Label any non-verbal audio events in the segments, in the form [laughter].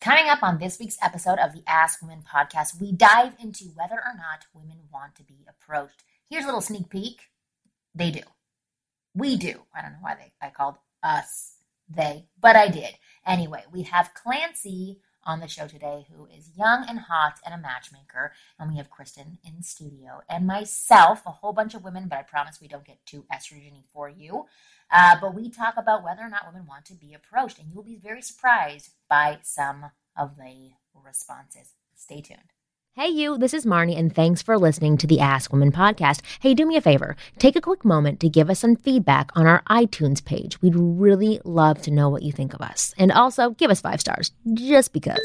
Coming up on this week's episode of the Ask Women podcast, we dive into whether or not women want to be approached. Here's a little sneak peek. They do. We do. I don't know why they I called us they, but I did. Anyway, we have Clancy on the show today who is young and hot and a matchmaker, and we have Kristen in studio and myself, a whole bunch of women, but I promise we don't get too estrogeny for you. Uh, but we talk about whether or not women want to be approached, and you will be very surprised by some of the responses. Stay tuned. Hey, you, this is Marni, and thanks for listening to the Ask Women podcast. Hey, do me a favor. Take a quick moment to give us some feedback on our iTunes page. We'd really love to know what you think of us. And also, give us five stars, just because.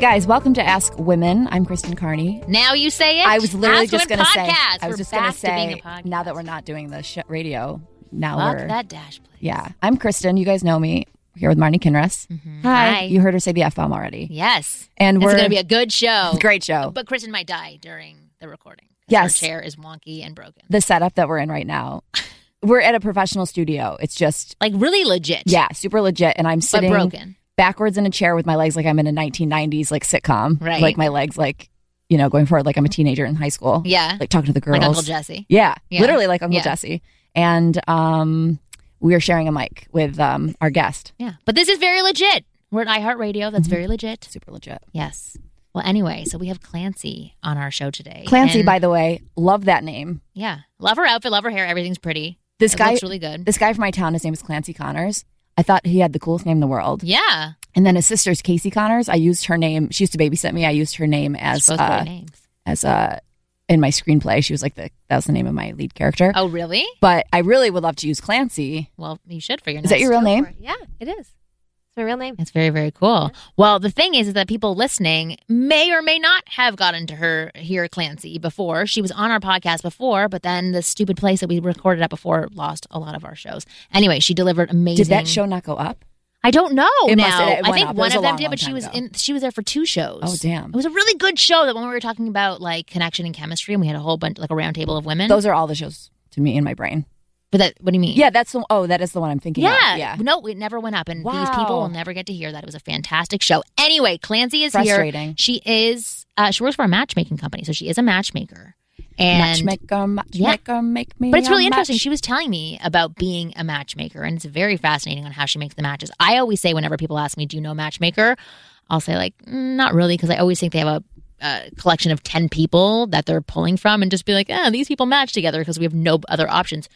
Hey guys, welcome to Ask Women. I'm Kristen Carney. Now you say it. I was literally Ask just Women going to say. podcast. I was We're just going back to to being say. a podcast. Now that we're not doing the sh- radio, now Fuck we're that dash, please. yeah. I'm Kristen. You guys know me here with Marni Kinrys. Mm-hmm. Hi. You heard her say the f bomb already, Yes. and It's we're going to be a good show. [laughs] great show. But Kristen might die during the recording. Yes. Her chair is wonky and broken. the setup that we're in right now. [laughs] we're at a professional studio. It's just Like really legit. yeah, super legit. And I'm sitting But broken. Backwards in a chair with my legs like I'm in a 1990s like sitcom. Right. Like my legs like you know going forward like I'm a teenager in high school. Yeah. Like talking to the girls. Like Uncle Jesse. Yeah, Yeah. literally like Uncle Yeah. Jesse. And um, we are sharing a mic with um, our guest. Yeah. But this is very legit. We're at iHeartRadio. That's Mm-hmm. very legit. Super legit. Yes. Well, anyway, so we have Clancy on our show today. Clancy, And- by the way, love that name. Yeah. Love her outfit, love her hair. Everything's pretty. This It guy, looks really good. this guy from my town, his name is Clancy Connors. I thought he had the coolest name in the world. Yeah. And then his sister's Casey Connors. I used her name. She used to babysit me. I used her name as Both uh, names. as uh, in my screenplay. She was like the that was the name of my lead character. Oh, really? But I really would love to use Clancy. Well, you should for your name. Is that your real name? for. Yeah, it is. It's my real name. It's very, very cool. Well, the thing is, is that people listening may or may not have gotten to her here, Clancy, before. She was on our podcast before, but then the stupid place that we recorded at before lost a lot of our shows. Anyway, she delivered amazing. Did that show not go up? I don't know It must- now. it I think up. One was of them long, did, but she was ago. in. She was there for two shows. Oh, damn. It was a really good show. That when we were talking about like connection and chemistry, and we had a whole bunch, like a round table of women. Those are all the shows to me in my brain. But that, what do you mean? Yeah, that's the oh, that is the one I'm thinking. of. Yeah. yeah. No, it never went up. And these people will never get to hear that. It was a fantastic show. Anyway, Clancy is Frustrating. here. She is, uh, she works for a matchmaking company. So she is a matchmaker. And, matchmaker, matchmaker, make me. but it's really interesting. She was telling me about being a matchmaker, and it's very fascinating on how she makes the matches. I always say, whenever people ask me, Do you know matchmaker? I'll say, like, "Mm, not really, because I always think they have a, a collection of 10 people that they're pulling from and just be like, ah, these people match together because we have no other options.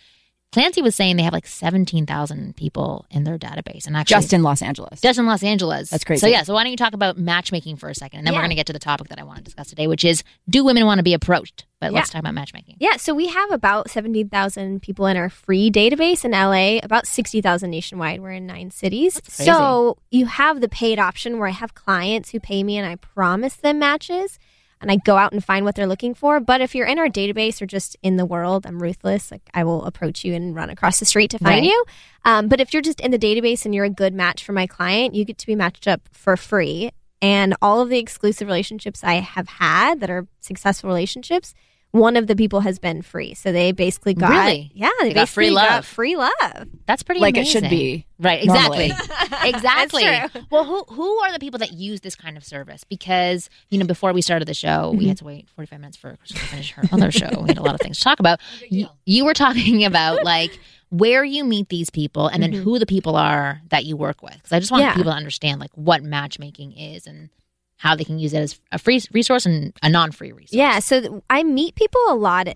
Clancy was saying they have like 17,000 people in their database. And actually, just in Los Angeles. just in Los Angeles. That's crazy. So yeah, so why don't you talk about matchmaking for a second, and then we're going to get to the topic that I want to discuss today, which is do women want to be approached? But let's talk about matchmaking. Yeah, so we have about 17,000 people in our free database in LA, about 60,000 nationwide. We're in nine cities. So you have the paid option where I have clients who pay me and I promise them matches and I go out and find what they're looking for. But if you're in our database or just in the world, I'm ruthless. Like I will approach you and run across the street to find Right. you. Um, but if you're just in the database and you're a good match for my client, you get to be matched up for free. And all of the exclusive relationships I have had that are successful relationships, one of the people has been free. So they basically got Really? yeah, they, They got free basically got love. free love. That's pretty like it should be. Right, exactly. [laughs] [laughs] exactly. That's true. Well, who who are the people that use this kind of service? Because, you know, before we started the show, we Mm-hmm. had to wait 45 minutes for Kristen to finish her other show. We had a lot of things to talk about. You, you were talking about [laughs] like where you meet these people and then who the people are that you work with. Because I just want Mm-hmm. Yeah. people to understand like what matchmaking is and how they can use it as a free resource and a non-free resource. Yeah, so th- I meet people a lot.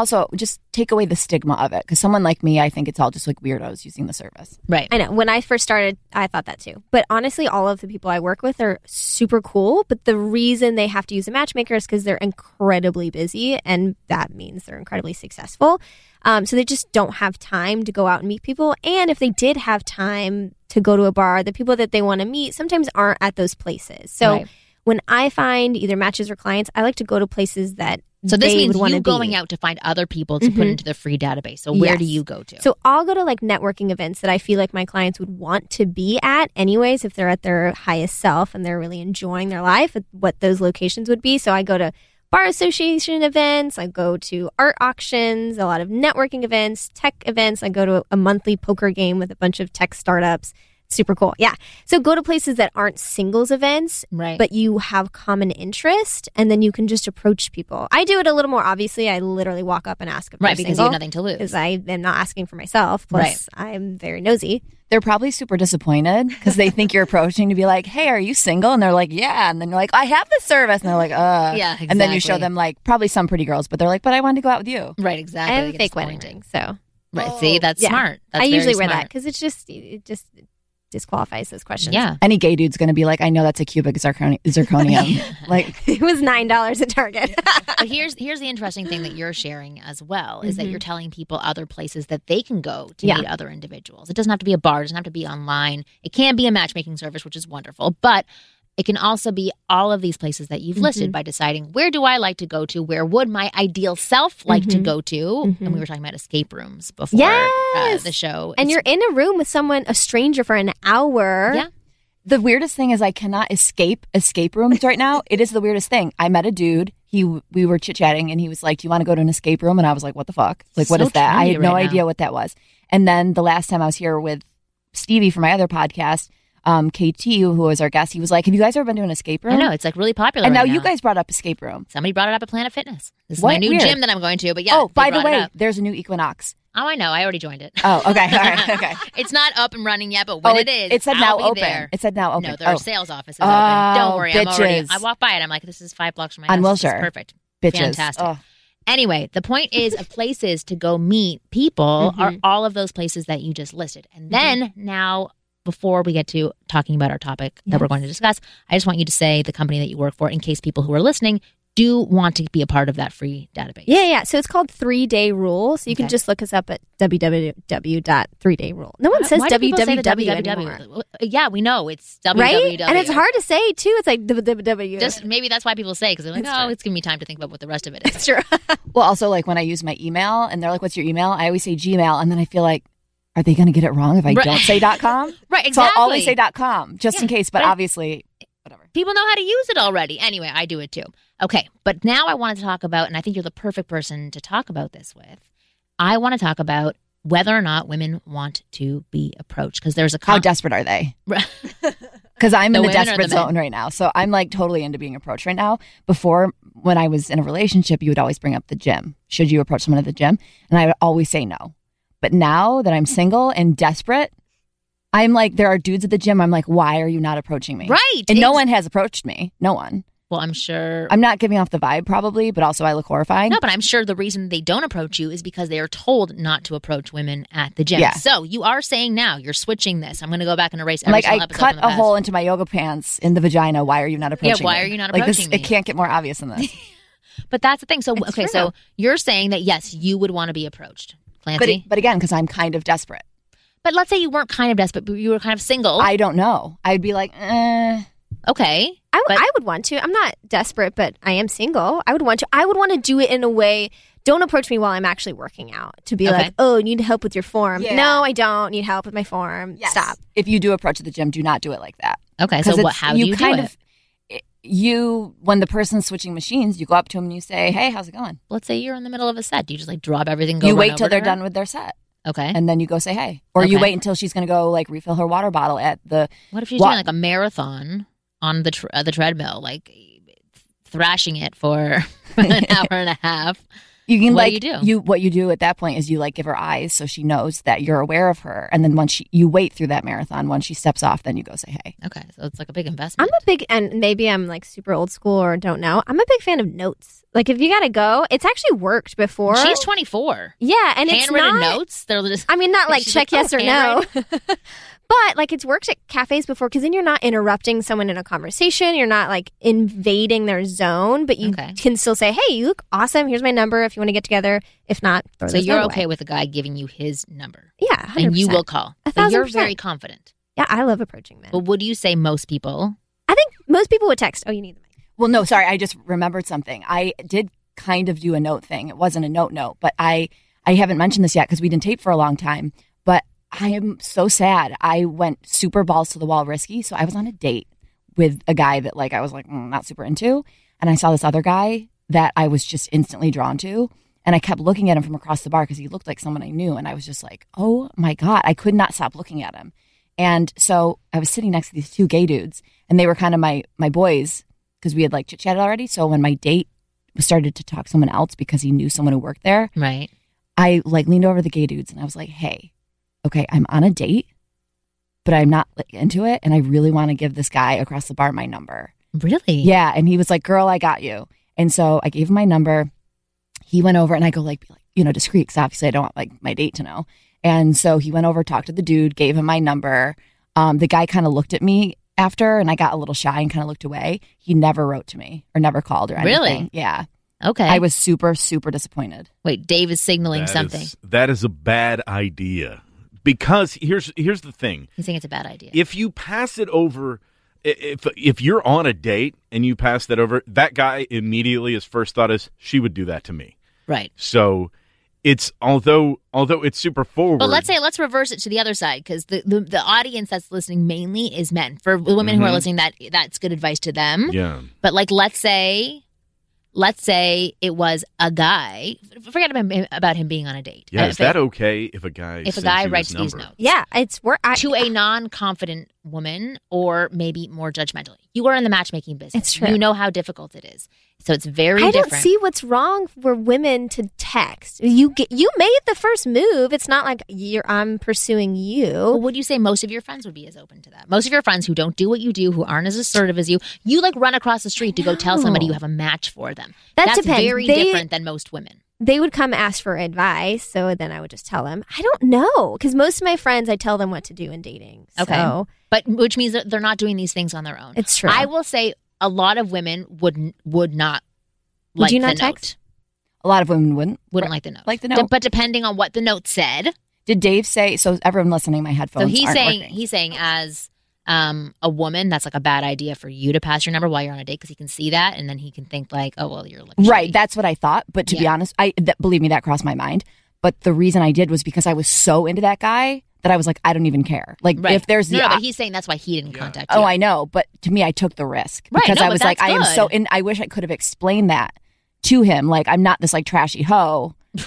At, Also, just take away the stigma of it because someone like me, I think it's all just like weirdos using the service. Right. I know. When I first started, I thought that too. But honestly, all of the people I work with are super cool. But the reason they have to use a matchmaker is because they're incredibly busy, and that means they're incredibly successful. Um, so they just don't have time to go out and meet people. And if they did have time to go to a bar, the people that they want to meet sometimes aren't at those places. So Right. when I find either matches or clients, I like to go to places that So this means you be. going out to find other people to put Mhm. into the free database. So where do you go to? So I'll go to like networking events that I feel like my clients would want to be at anyways if they're at their highest self and they're really enjoying their life, what those locations would be. So I go to bar association events, I go to art auctions, a lot of networking events, tech events. I go to a monthly poker game with a bunch of tech startups. Super cool. Yeah. So go to places that aren't singles events right. but you have common interest and then you can just approach people. I do it a little more obviously. I literally walk up and ask if right they're because you have nothing to lose. because I am not asking for myself. Plus, I'm very nosy. They're probably super disappointed because they think you're approaching to be like, "Hey, are you single?" And they're like, "Yeah." And then you're like, "I have this service," and they're like, "Uh." Yeah, exactly. And then you show them like probably some pretty girls, but they're like, "But I wanted to go out with you." right. Exactly. I have a fake wedding ring, so Right. See, that's Yeah. smart. That's I very usually wear that because it's just it just disqualifies those questions. Yeah. Any gay dude's gonna be like, "I know that's a cubic zirconi- zirconium." [laughs] [laughs] like, it was nine dollars at Target. [laughs] but here's here's the interesting thing that you're sharing as well is that Mhm. you're telling people other places that they can go to Yeah. meet other individuals. It doesn't have to be a bar, it doesn't have to be online. It can be a matchmaking service, which is wonderful, but it can also be all of these places that you've listed Mhm. by deciding where do I like to go to? Where would my ideal self like to Mhm. go to? Mhm. And we were talking about escape rooms before uh, the show. and It's- you're in a room with someone, a stranger, for an hour. Yeah. the weirdest thing is I cannot escape escape rooms right now. it is the weirdest thing. I met a dude. He we were chit chatting, and he was like, "Do you want to go to an escape room?" And I was like, "What the fuck? Like, what So is that?" I trendy had no right idea what that was. And then the last time I was here with Stevie for my other podcast, um, KT, who was our guest, he was like, "Have you guys ever been to an escape room?" I know it's like really popular. And now right you guys brought up escape room. somebody brought it up at Planet Fitness. This is What? my new Weird. gym that I'm going to. But yeah, oh, by the way, there's a new Equinox. oh, I know. I already joined it. Oh, okay, all right, [laughs] okay. it's not up and running yet, but when oh, it is, it said I'll now open. There. It said now open. No, their oh, sales office is Oh, open. Don't worry, I'm already. I walk by it. I'm like, this is five blocks from my house. Is Wilshire. perfect. bitches. fantastic. Oh. Anyway, the point is of places to go meet people [laughs] are Mhm. all of those places that you just listed. And then now, before we get to talking about our topic that we're going to discuss, I just want you to say the company that you work for in case people who are listening do want to be a part of that free database. Yeah, yeah. So it's called Three Day Rule. So you can just look us up at www.3dayrule. No one says why do say the www anymore. www? Yeah, we know it's www. Right? And it's hard to say too. It's like www. Just maybe that's why people say because they're like, That's oh, true. it's giving me time to think about what the rest of it is. It's true. [laughs] Well, also like when I use my email and they're like, "What's your email?" I always say Gmail, and then I feel like, are they going to get it wrong if I Right. don't say .com? [laughs] right, exactly. So. I'll always say .com just in case. But but- obviously, whatever. people know how to use it already. Anyway, I do it too. Okay, but now I want to talk about, and I think you're the perfect person to talk about this with. I want to talk about whether or not women want to be approached because there's a How desperate are they? Right. [laughs] [laughs] Because I'm The in the desperate the zone right now. So I'm like totally into being approached right now. Before, when I was in a relationship, you would always bring up the gym. Should you approach someone at the gym? And I would always say no. But now that I'm single and desperate, I'm like, there are dudes at the gym. I'm like, why are you not approaching me? right, And no one has approached me. No one. Well, I'm sure. I'm not giving off the vibe probably, but also I look horrifying. no, but I'm sure the reason they don't approach you is because they are told not to approach women at the gym. Yeah. So you are saying now you're switching this. I'm going to go back and erase every like I cut a hole into my yoga pants in the vagina. Why are you not approaching? Yeah. why me? are you not like this? approaching me? It can't get more obvious than this. [laughs] But that's the thing. So It's okay, true. so you're saying that yes, you would want to be approached, Clancy. but again, because I'm kind of desperate. But let's say you weren't kind of desperate, but you were kind of single. I don't know. I'd be like, eh. okay. I, w- But- I would want to. I'm not desperate, but I am single. I would want to. I would want to do it in a way. Don't approach me while I'm actually working out. To be Okay. like, oh, you need help with your form. Yeah. No, I don't need help with my form. Stop. If you do approach the gym, do not do it like that. Okay. So 'Cause what? it's- How do you kind do of it? You when the person's switching machines, you go up to them and you say, "Hey, how's it going?" Let's say you're in the middle of a set. Do you just like drop everything? Go you wait till they're done with their set, Okay. and then you go say, "Hey," or you wait until she's going to go like refill her water bottle at the. What if she's What? doing like a marathon on the tr- uh, the treadmill, like thrashing it for [laughs] an [laughs] hour and a half? You can What do like you do? You what you do at that point is you like give her eyes so she knows that you're aware of her, and then once she, you wait through that marathon, once she steps off, then you go say hey. Okay, so it's like a big investment. I'm a big, and maybe I'm like super old school or don't know. I'm a big fan of notes. Like if you got to go, it's actually worked before. She's 24. yeah, and it's Handwritten not. notes. They're just. I mean, not [laughs] like check like, yes oh, or no, [laughs] but like it's worked at cafes before because then you're not interrupting someone in a conversation. You're not like invading their zone, but you Okay. can still say, "Hey, you look awesome. Here's my number. If you want to get together. If not, throw so this you're okay away." with a guy giving you his number, Yeah, 100%. and you will call. A So you're percent. very confident. Yeah, I love approaching men. But would you say most people? I think most people would text. Oh, you need the mic. Well, no, sorry, I just remembered something. I did kind of do a note thing. It wasn't a note note, but I I haven't mentioned this yet because we didn't tape for a long time. I am so sad. I went super balls to the wall risky. So I was on a date with a guy that like I was like mm, not super into, and I saw this other guy that I was just instantly drawn to. And I kept looking at him from across the bar because he looked like someone I knew. And I was just like, oh my God, I could not stop looking at him. And so I was sitting next to these two gay dudes, and they were kind of my my boys because we had like chit chatted already. So when my date started to talk to someone else because he knew someone who worked there, Right. I like leaned over the gay dudes and I was like, "Hey, okay, I'm on a date, but I'm not like, into it, and I really want to give this guy across the bar my number." Really? Yeah, and he was like, "Girl, I got you." And so I gave him my number. He went over and I go like, like you know, discreet because obviously I don't want like my date to know. And so he went over, talked to the dude, gave him my number. Um, the guy kind of looked at me after, and I got a little shy and kind of looked away. He never wrote to me or never called or anything. Really? Yeah, Okay. I was super super disappointed. Wait, Dave is signaling That something. is- that is a bad idea because here's here's the thing: He's saying it's a bad idea. if you pass it over, if if you're on a date and you pass that over, that guy immediately his first thought is she would do that to me. right. So it's although although it's super forward. But let's say let's reverse it to the other side because the, the the audience that's listening mainly is men. For the women who are Mhm. listening, that that's good advice to them. yeah, But like, let's say, let's say it was a guy. Forget about him, about him being on a date. yeah. Uh, Is that it- okay if a guy if a guy you writes these notes? Yeah, it's work. I, to a non-confident woman or maybe more judgmental. You are in the matchmaking business. It's true. You know how difficult it is. So it's very I don't see what's wrong for women to text. You get you made the first move. It's not like you're I'm pursuing Well, you. would you say most of your friends would be as open to that? Most of your friends who don't do what you do, who aren't as assertive as you, you like run across the street to go tell somebody you have a match for them. That That's depends. very They- different than most women. They would come ask for advice, so then I would just tell them. I don't know because most of my friends, I tell them what to do in dating. Okay. So But which means that they're not doing these things on their own. it's true. I will say a lot of women would would not Would like you the not note. text? A lot of women wouldn't. Wouldn't like the note. Like the De- note. but depending on what the note said, Did Dave say? So everyone listening, my headphones so he's aren't saying working. he's saying as um, a woman, that's like a bad idea for you to pass your number while you're on a date because he can see that and then he can think like, oh well, you're like Right, shitty. that's what I thought. But to be honest, I that, believe me, that crossed my mind. But the reason I did was because I was so into that guy that I was like, I don't even care. Like Right. if there's no, the no, op- but he's saying that's why he didn't contact oh. I know. But to me, I took the risk Right, because no, I was like, that's I am so. good. And I wish I could have explained that to him. Like I'm not this like trashy hoe. [laughs]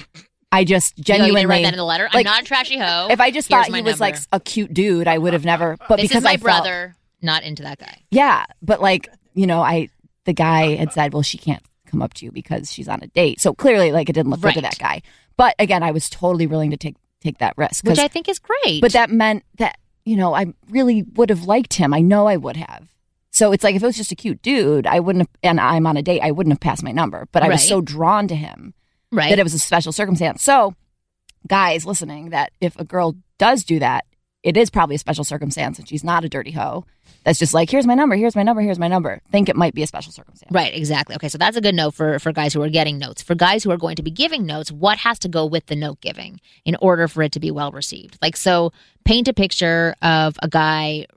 I just You know, you genuinely. didn't that in the letter. like, I'm not a trashy hoe. if I just Here's thought he was like a cute dude, I would have never. But this because is my I felt- brother, not into that guy. Yeah, but like you know, I the guy had said, well, she can't come up to you because she's on a date. So clearly, like it didn't look good to that guy. But again, I was totally willing to take take that risk, Which I think is great. but that meant that you know I really would have liked him. I know I would have. So it's like if it was just a cute dude, I wouldn't have. And I'm on a date, I wouldn't have passed my number. But I was so drawn to him right. that it was a special circumstance. So, guys listening, that if a girl does do that, it is probably a special circumstance, and she's not a dirty hoe. That's just like, here's my number, here's my number, here's my number. Think it might be a special circumstance. Right, exactly. Okay, so that's a good note for for guys who are getting notes. For guys who are going to be giving notes, what has to go with the note giving in order for it to be well received? Like, so paint a picture of a guy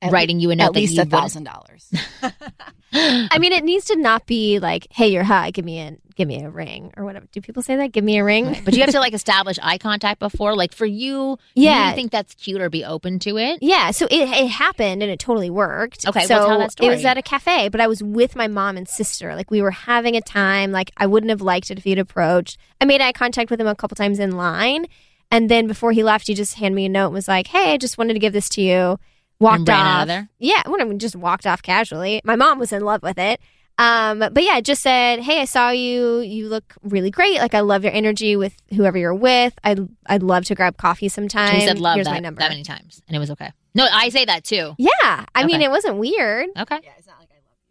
At writing you a note At that least a thousand dollars. [laughs] I mean, it needs to not be like, "Hey, you're hot. Give me a give me a ring" or whatever. Do people say that? Give me a ring. But you have to like establish eye contact before. Like for you, Yeah. you think that's cute or be open to it. Yeah, so it, it happened and it totally worked. Okay, well, so tell that it was at a cafe, but I was with my mom and sister. Like we were having a time. Like I wouldn't have liked it if he'd approached. I made eye contact with him a couple times in line, and then before he left, he just handed me a note and was like, "Hey, I just wanted to give this to you." Walked off. out of there? Yeah, when I just walked off casually. My mom was in love with it. Um, but yeah, just said, "Hey, I saw you. You look really great. Like I love your energy with whoever you're with. I'd I'd love to grab coffee sometime. She said love Here's that, my number. that many times, and it was okay. No, I say that too. yeah, I mean, it wasn't weird. Okay. Yeah,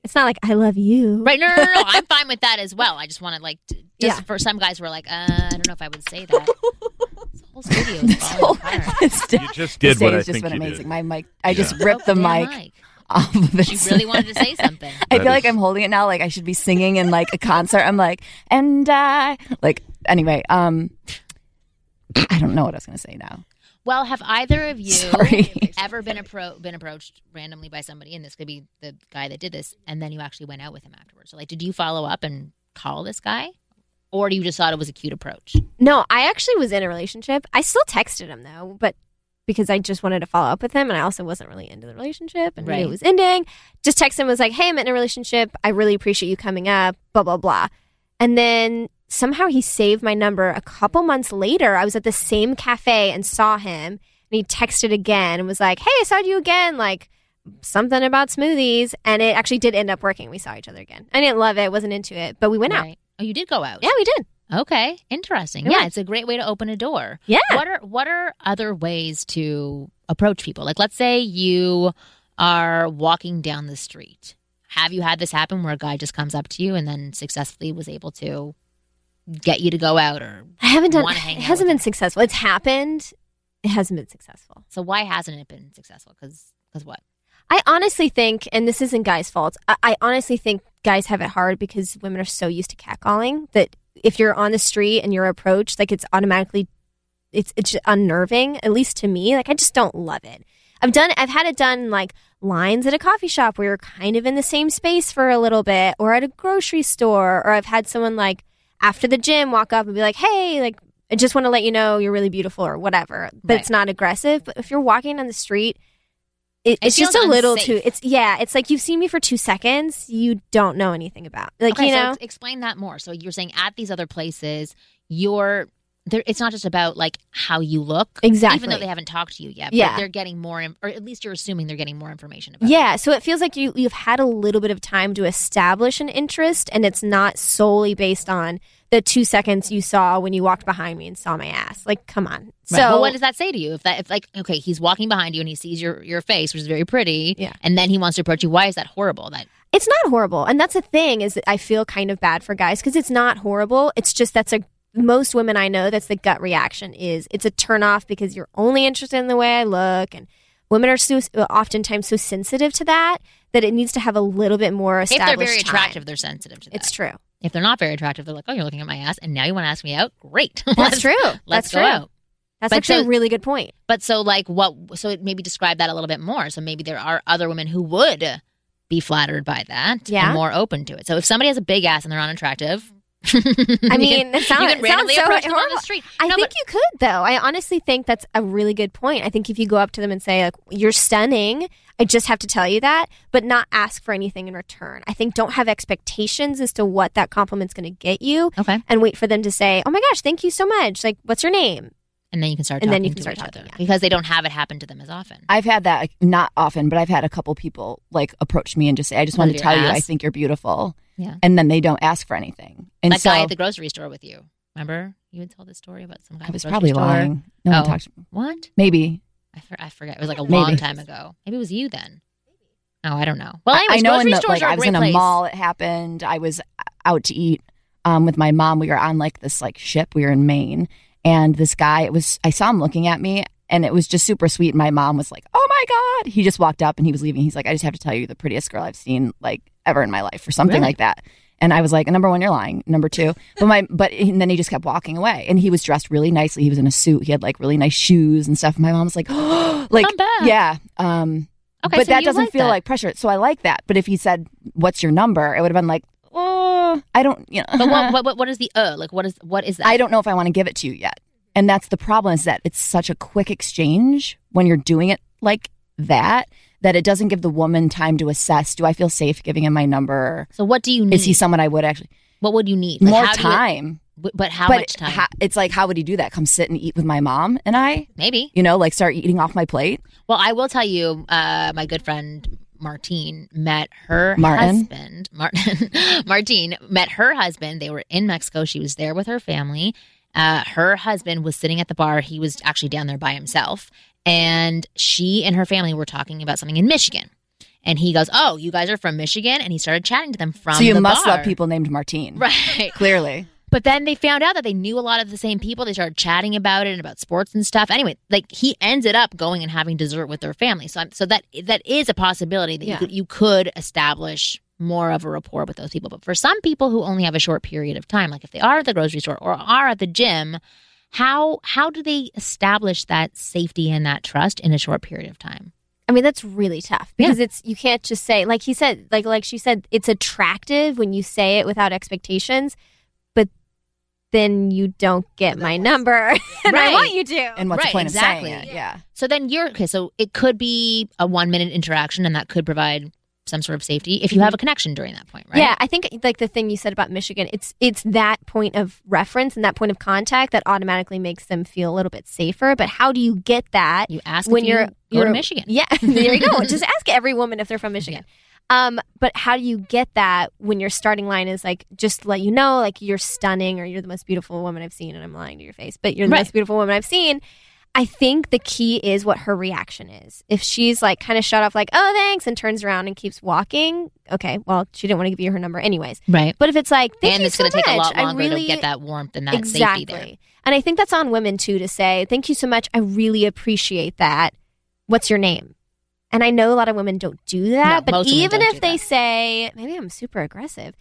It's not like I love you. Right. No, no, no, no. [laughs] I'm fine with that as well. I just wanted like, to, just Yeah. for some guys who are like, uh, I don't know if I would say that. [laughs] this whole studio is. You just did this what I has just think been you amazing. did. My mic, I just ripped the Damn mic off of it. She really wanted to say [laughs] something. I That feel like I'm holding it now, like I should be singing in like a concert. I'm like, and I like anyway. Um, I don't know what I was gonna say now. Well, have either of you Sorry. [laughs] ever been appro- been approached randomly by somebody, and this could be the guy that did this, and then you actually went out with him afterwards? So, like, did you follow up and call this guy, or do you just thought it was a cute approach? No, I actually was in a relationship. I still texted him though, but because I just wanted to follow up with him and I also wasn't really into the relationship and Right. it was ending. Just texted him was like, "Hey, I'm in a relationship. I really appreciate you coming up." Blah blah blah. And then somehow he saved my number. A couple months later, I was at the same cafe and saw him, and he texted again and was like, "Hey, I saw you again." Like something about smoothies, and it actually did end up working. We saw each other again. I didn't love it, wasn't into it, but we went out. Oh, you did go out. Yeah, we did. Okay, interesting. Yeah. Yeah, it's a great way to open a door. Yeah. What are what are other ways to approach people? Like let's say you are walking down the street. Have you had this happen where a guy just comes up to you and then successfully was able to get you to go out or I haven't done. It hasn't been him? successful. It's happened. It hasn't been successful. so why hasn't it been successful? Cuz cuz what? I honestly think, and this isn't guys' fault. I, I honestly think guys have it hard because women are so used to catcalling that if you're on the street and you're approached, like it's automatically, it's it's unnerving. At least to me, like I just don't love it. I've done, I've had it done like lines at a coffee shop where you're kind of in the same space for a little bit, or at a grocery store, or I've had someone like after the gym walk up and be like, "Hey, like I just want to let you know you're really beautiful," or whatever. But Right. it's not aggressive. But if you're walking on the street, it, It it's just a little unsafe. too. It's yeah. It's like you've seen me for two seconds. You don't know anything about like okay, you know. ex- explain that more. So you're saying at these other places, you're there. It's not just about like how you look, Exactly. Even though they haven't talked to you yet, Yeah. but they're getting more, or at least you're assuming they're getting more information about. You. Yeah, so it feels like you you've had a little bit of time to establish an interest, and it's not solely based on the two seconds you saw when you walked behind me and saw my ass. Like, come on. Right. So what does that say to you? If that, if like, okay, he's walking behind you and he sees your your face, which is very pretty, Yeah. and then he wants to approach you. Why is that horrible? That it's not horrible, and that's the thing is that I feel kind of bad for guys because it's not horrible. It's just that's a most women I know that's the gut reaction is it's a turn off because you're only interested in the way I look and. Women are so oftentimes so sensitive to that that it needs to have a little bit more if they're very time. attractive, they're sensitive to that. It's true. If they're not very attractive, they're like, oh, you're looking at my ass, and now you want to ask me out? Great, [laughs] That's true. Let's That's go true. out. That's But actually so- a really good point. But so, like, what? So maybe describe that a little bit more. So maybe there are other women who would be flattered by that Yeah. and more open to it. So if somebody has a big ass and they're unattractive, [laughs] I mean, it sounds, you can randomly sounds so approach them on horrible. the street. I No, think but- you could, though. I honestly think that's a really good point. I think if you go up to them and say, like, you're stunning, I just have to tell you that, but not ask for anything in return. I think don't have expectations as to what that compliment's going to get you okay, and wait for them to say, oh my gosh, thank you so much. Like, what's your name? and then you can start. And then you can to start each talking, other yeah. because they don't have it happen to them as often. I've had that like, not often, but I've had a couple people like approach me and just say, "I just Because wanted to your tell you, I think you're beautiful," Yeah, and then they don't ask for anything. And that so guy at the grocery store with you. Remember you had told this story about some guy. I at the was probably store? lying. No one Oh. talked. to me. What? Maybe I, for, I forget. It was like a Maybe. long time ago. Maybe it was you then. Oh, I don't know. Well, I- anyways, I know in grocery the, stores like I was in a place. mall. It happened. I was out to eat um, with my mom. We were on like this like ship. We were in Maine, and this guy. It was I saw him looking at me, and it was just super sweet. And my mom was like, "Oh my god!" He just walked up and he was leaving. He's like, "I just have to tell you, the prettiest girl I've seen like ever in my life, or something Really? like that." And I was like, number one, you're lying. Number two, but my, but and then he just kept walking away, and he was dressed really nicely. He was in a suit. He had like really nice shoes and stuff. My mom was like, [gasps] like, yeah. Um, Okay, but so that doesn't like feel that. like pressure. So I like that. But if he said, "What's your number?" it would have been like, "Oh, I don't, you know, But what, [laughs] what, what, what is the uh? Like, what is what is that? I don't know if I want to give it to you yet." And that's the problem is that it's such a quick exchange when you're doing it like that that it doesn't give the woman time to assess. Do I feel safe giving him my number? So what do you need? Is he someone I would actually what would you need? Like, more you- time? but- but how but much time? ha- it's like, how would he do that? Come sit and eat with my mom and I? Maybe. You know, like start eating off my plate. Well, I will tell you, uh, my good friend Martine met her Martin? husband. Martin [laughs] Martine met her husband. They were in Mexico. She was there with her family. Uh, her husband was sitting at the bar. He was actually down there by himself, and she and her family were talking about something in Michigan. And he goes, "Oh, you guys are from Michigan," and he started chatting to them from. so you the must bar. love people named Martine. right? Clearly. But then they found out that they knew a lot of the same people. They started chatting about it and about sports and stuff. Anyway, like he ended up going and having dessert with their family. So, I'm, so that that is a possibility that Yeah. you could you could establish more of a rapport with those people. But for some people who only have a short period of time, like if they are at the grocery store or are at the gym, how how do they establish that safety and that trust in a short period of time? I mean, that's really tough because it's you can't just say like he said, like like she said, it's attractive when you say it without expectations, but then you don't get my number, [laughs] and I Right. want you to. And what's Right, the point exactly. of saying it? Yeah. So then you're okay. So it could be a one minute interaction, and that could provide some sort of safety if you have a connection during that point, right? Yeah, I think like the thing you said about Michigan, it's it's that point of reference and that point of contact that automatically makes them feel a little bit safer. But how do you get that You ask when you you're go you're to Michigan. Yeah, [laughs] there you go. [laughs] Just ask every woman if they're from Michigan. Um, but how do you get that when your starting line is like just let you know like you're stunning or you're the most beautiful woman I've seen and I'm lying to your face, but you're the Right. most beautiful woman I've seen. I think the key is what her reaction is. If she's like kind of shut off, like, oh, thanks, and turns around and keeps walking, okay, well, she didn't want to give you her number anyways. Right. But if it's like, thank and you it's so going to take a much, lot I longer really, to get that warmth and that exactly. safety there. And I think that's on women too to say, thank you so much. I really appreciate that. What's your name? And I know a lot of women don't do that, No, but even if they that. say, maybe I'm super aggressive,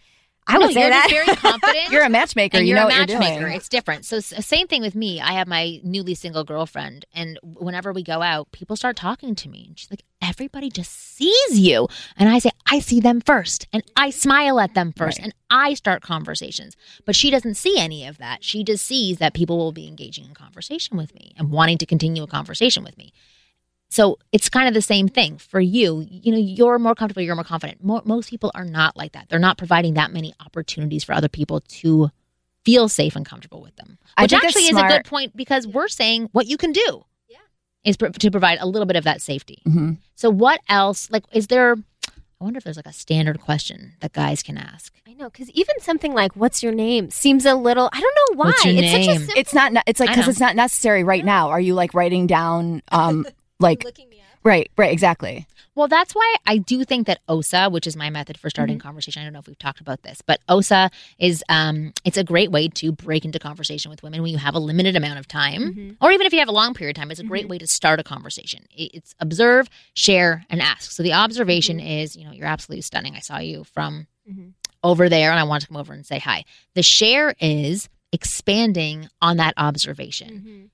I No, would say you're that. very confident. [laughs] You're a matchmaker. you you're know a what matchmaker. you're doing. It's different. So same thing with me. I have my newly single girlfriend, and whenever we go out, people start talking to me, and she's like, "Everybody just sees you," and I say, "I see them first, and I smile at them first, Right. and I start conversations." But she doesn't see any of that. She just sees that people will be engaging in conversation with me and wanting to continue a conversation with me. So it's kind of the same thing for you. You know, you're more comfortable, you're more confident. Mo- most people are not like that. They're not providing that many opportunities for other people to feel safe and comfortable with them. Which actually is a good point because we're saying what you can do. Yeah. Is pro- to provide a little bit of that safety. Mhm. So what else like is there I wonder if there's like a standard question that guys can ask. I know, because even something like "What's your name?" seems a little. I don't know why. What's your it's such a name? simple. It's not. It's like because it's not necessary right now. Are you like writing down? Um, [laughs] like right, right, exactly. Well, that's why I do think that OSA, which is my method for starting conversation, I don't know if we've talked about this, but OSA is um, it's a great way to break into conversation with women when you have a limited amount of time, or even if you have a long period of time. It's a great way to start a conversation. It's observe, share, and ask. So the observation is, you know, you're absolutely stunning. I saw you from Mhm. over there, and I want to come over and say hi. The share is expanding on that observation Mm-hmm.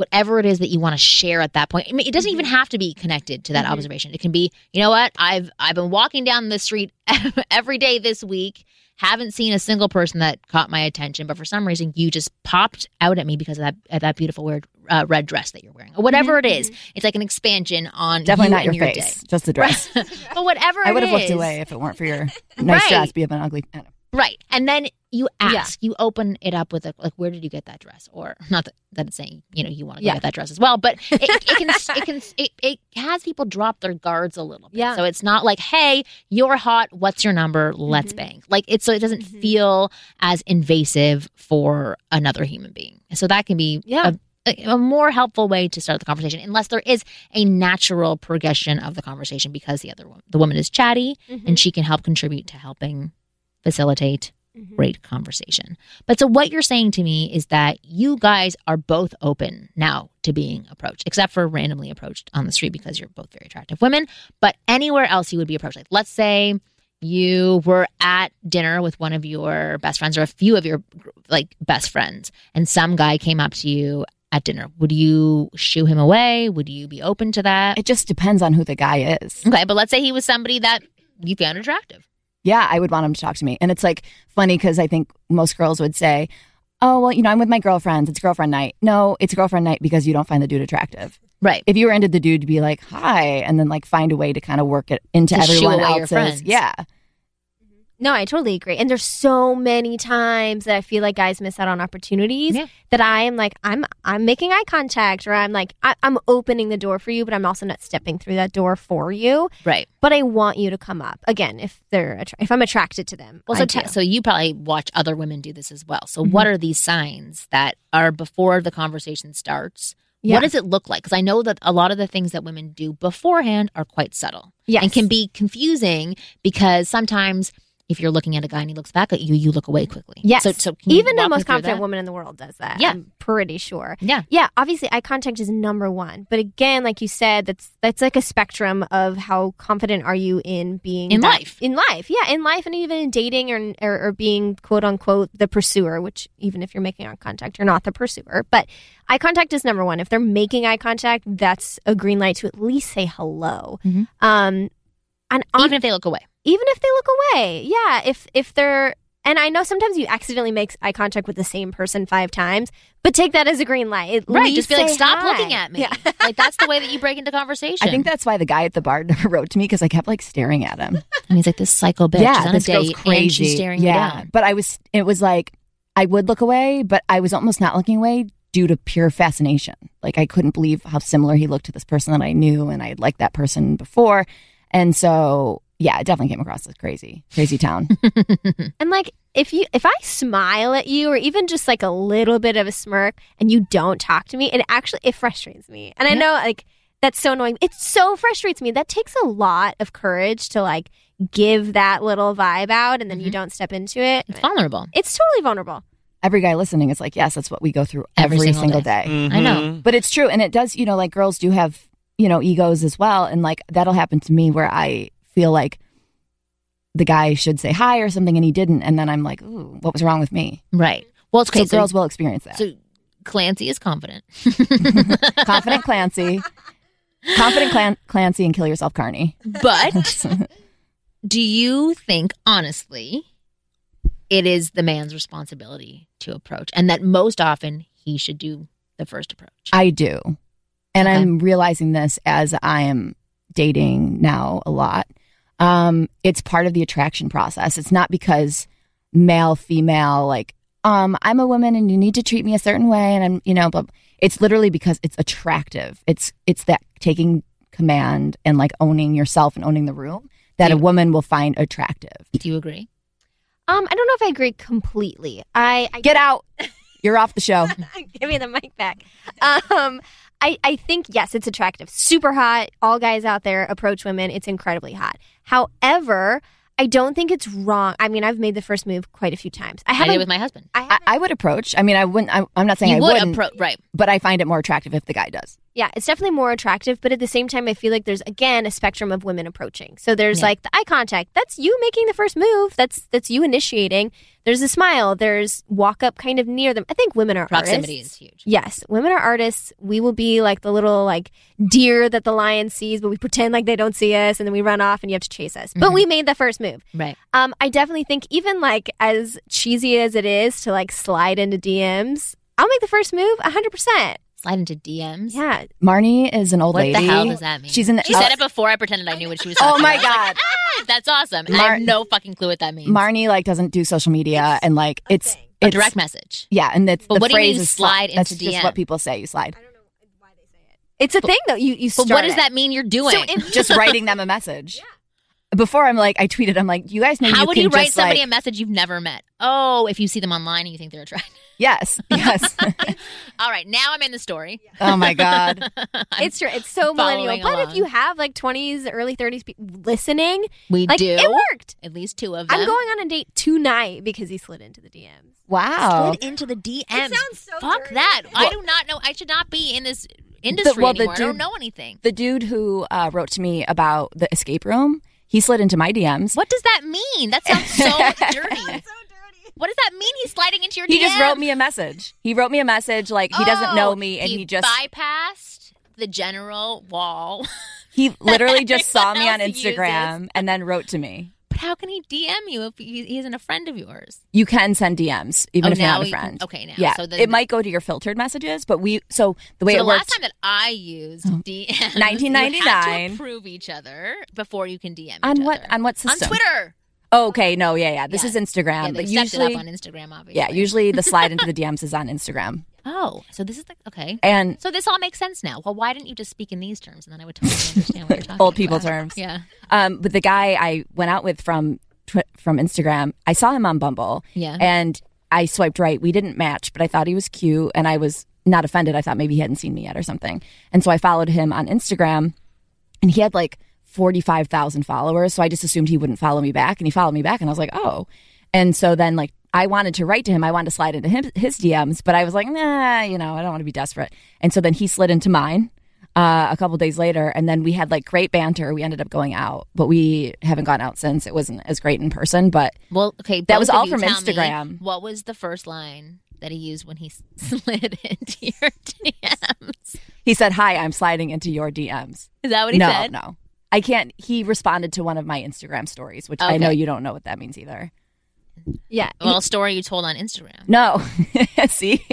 Whatever it is that you want to share at that point. I mean, it doesn't even have to be connected to that Mhm. observation. It can be, you know what? I've I've been walking down the street [laughs] every day this week, haven't seen a single person that caught my attention, but for some reason you just popped out at me because of that uh, that beautiful weird uh, red dress that you're wearing, or whatever it is. It's like an expansion on Definitely you not your your face, day. just the dress. [laughs] but whatever I would have looked away if it weren't for your [laughs] nice Right. dress. You have an ugly. I don't know. Right. And then you Yeah. ask, you open it up with a, like, where did you get that dress? Or not that, that it's saying, you know, you want to Yeah. get that dress as well, but [laughs] it, it can, it can, it, it has people drop their guards a little bit. Yeah. So it's not like, hey, you're hot. What's your number? Let's Mhm. bang. Like it's, so it doesn't Mhm. feel as invasive for another human being. So that can be Yeah. a, a, a more helpful way to start the conversation, unless there is a natural progression of the conversation because the other one, the woman is chatty Mm-hmm. and she can help contribute to helping facilitate Mhm. great conversation. But so what you're saying to me is that you guys are both open now to being approached, except for randomly approached on the street because you're both very attractive women. But anywhere else you would be approached, like let's say you were at dinner with one of your best friends or a few of your like best friends, and some guy came up to you at dinner. Would you shoo him away? Would you be open to that? It just depends on who the guy is. Okay, but let's say he was somebody that you found attractive. Yeah, I would want him to talk to me. And it's like funny because I think most girls would say, "Oh, well, you know, I'm with my girlfriends. It's girlfriend night." No, it's girlfriend night because you don't find the dude attractive. Right. If you were into the dude, to be like, "Hi," and then like find a way to kind of work it into To everyone else's. Yeah, No, I totally agree. And there's so many times that I feel like guys miss out on opportunities Yeah. that I am like, I'm I'm making eye contact or I'm like, I, I'm opening the door for you, but I'm also not stepping through that door for you. Right. But I want you to come up again if they're attra- if I'm attracted to them. Well, so, so you probably watch other women do this as well. So, Mhm. what are these signs that are before the conversation starts? Yeah. What does it look like? Because I know that a lot of the things that women do beforehand are quite subtle yes. and can be confusing because sometimes if you're looking at a guy and he looks back at you, you look away quickly. Yes. So, so can you even the most confident woman in the world does that. Yeah. I'm pretty sure. Yeah. Yeah, obviously eye contact is number one. But again, like you said, that's that's like a spectrum of how confident are you in being In that- life. In life, yeah, in life and even in dating or, or or being quote unquote the pursuer, which even if you're making eye contact, you're not the pursuer. But eye contact is number one. If they're making eye contact, that's a green light to at least say hello. Mhm. Um and on, Even if they look away. Even if they look away yeah if if they're and i know sometimes you accidentally make eye contact with the same person five times but take that as a green light At Right. Just be like, stop hi." looking at me. yeah. [laughs] like, that's the way that you break into conversation. I think that's why the guy at the bar [laughs] never wrote to me because I kept like staring at him. And he's like, this psycho bitch yeah, is on a this girl's date crazy. and she's staring yeah, down. but I was. It was like I would look away, but I was almost not looking away due to pure fascination. Like I couldn't believe how similar he looked to this person that I knew, and I had liked that person before, and so yeah, it definitely came across as crazy, crazy town. [laughs] and like if you if i smile at you or even just like a little bit of a smirk and you don't talk to me it actually it frustrates me and i know like that's so annoying it so frustrates me that takes a lot of courage to like give that little vibe out and then you Mhm. don't step into it It's vulnerable. it's totally vulnerable Every guy listening is like, yes, that's what we go through Every every, single single, day. day. I know. Mhm. But it's true, and it does. You know, like girls do have you know egos as well, and like that'll happen to me where I feel like the guy should say hi or something, and he didn't, and then I'm like, ooh, what was wrong with me? Right. Well, it's okay. so girls will experience that. So Clancy is confident. [laughs] Confident Clancy, confident Clan- Clancy, and kill yourself, Carney. but [laughs] do you think, honestly, it is the man's responsibility to approach and that most often he should do the first approach? I do, and Okay. I'm realizing this as I am dating now a lot. Um, it's part of the attraction process. It's not because male, female, like, um, I'm a woman and you need to treat me a certain way, and I'm, you know, but it's literally because it's attractive. It's it's that taking command and like owning yourself and owning the room that a woman will find attractive. do you agree? um i don't know if i agree completely i, I Get out. [laughs] You're off the show. [laughs] Give me the mic back. Um, I, I think, yes, it's attractive. Super hot. All guys out there approach women. It's incredibly hot. However, I don't think it's wrong. I mean, I've made the first move quite a few times. I I did haven't. it with my husband. I I, I would approach. I mean, I wouldn't. I, I'm not saying You I would wouldn't, approach, right? but I find it more attractive if the guy does. yeah, it's definitely more attractive, but at the same time, I feel like there's again a spectrum of women approaching. So there's Yeah. like the eye contact. That's you making the first move. That's that's you initiating. There's a smile. There's walk up kind of near them. I think women are artists. Proximity artists. is huge. Yes, women are artists. We will be like the little like deer that the lion sees, but we pretend like they don't see us, and then we run off, and you have to chase us. But Mhm. we made the first move. Right. Um, I definitely think even like as cheesy as it is to like slide into DMs, I'll make the first move hundred percent. Slide into DMs. Yeah, Marni is an old What lady. What the hell does that mean? She's in. She uh, said it before. I pretended I knew what she was. [laughs] Oh my about. I was like, God. "Ah, that's awesome. And I have no fucking clue what that means. Marni like doesn't do social media and like it's thing. a direct message. Yeah, and it's But the what do you phrase mean is slide sli- That's into just what people say. You slide. I don't know why they say it. It's a thing though. You you But start what does it. that mean you're doing? So if- Just writing them a message. Before I'm like, I tweeted. I'm like, you guys know How you would can you write somebody like, a message you've never met? Oh, if you see them online and you think they're attractive. [laughs] yes, yes. [laughs] All right, now I'm in the story. oh my god. [laughs] It's true. It's so millennial. following But if you have like 20s, early 30s people listening, we like do it worked. at least two of them. I'm going on a date tonight because he slid into the DMs. Wow. Slid into the DMs. sounds so Fuck dirty. that. I do not know. I should not be in this industry well, the anymore. I don't dude- know anything. The dude who uh, wrote to me about the escape room, he slid into my DMs. What does that mean? That sounds so [laughs] dirty. What does that mean? He's sliding into your DMs. He DMs. just wrote me a message. He wrote me a message like he doesn't know Oh, me and he, just bypassed the general wall. he literally [laughs] just saw me on Instagram and then wrote to me. How can he DM you if he, isn't a friend of yours? You can send DMs even Oh, if you're not a can- friend. okay, now. Yeah, So then- it might go to your filtered messages, but we so the way so it the worked. last time that I used DMs, 1999. you to approve each other before you can DM on each what other. on what system? On Twitter. Oh, okay, no, yeah, yeah. This Yeah. is Instagram, yeah, but usually, it up on Instagram, obviously. yeah, usually the slide into the [laughs] DMs is on Instagram, Oh, so this is like okay. and So this all makes sense now. Well, why didn't you just speak in these terms, and then I would totally understand what you're [laughs] talking old people about. terms. Yeah, Um, but the guy I went out with from from Instagram, I saw him on Bumble, yeah. and I swiped right. We didn't match, but I thought he was cute, and I was not offended. I thought maybe he hadn't seen me yet or something, and so I followed him on Instagram, and he had like forty five thousand followers. So I just assumed he wouldn't follow me back, and he followed me back, and I was like, oh, and so then like. I wanted to write to him. I wanted to slide into him, his DMs, but I was like, nah, you know, I don't want to be desperate. And so then he slid into mine uh, a couple days later, and then we had like great banter. We ended up going out, but we haven't gone out since. It wasn't as great in person, but well, okay. That was all from Instagram. what was the first line that he used when he [laughs] slid into your DMs? he said, "Hi, I'm sliding into your DMs." Is that what he no, said? no, no. I can't. He responded to one of my Instagram stories, which I know you don't know what that means either. Yeah. A story you told on Instagram. No, [laughs] see,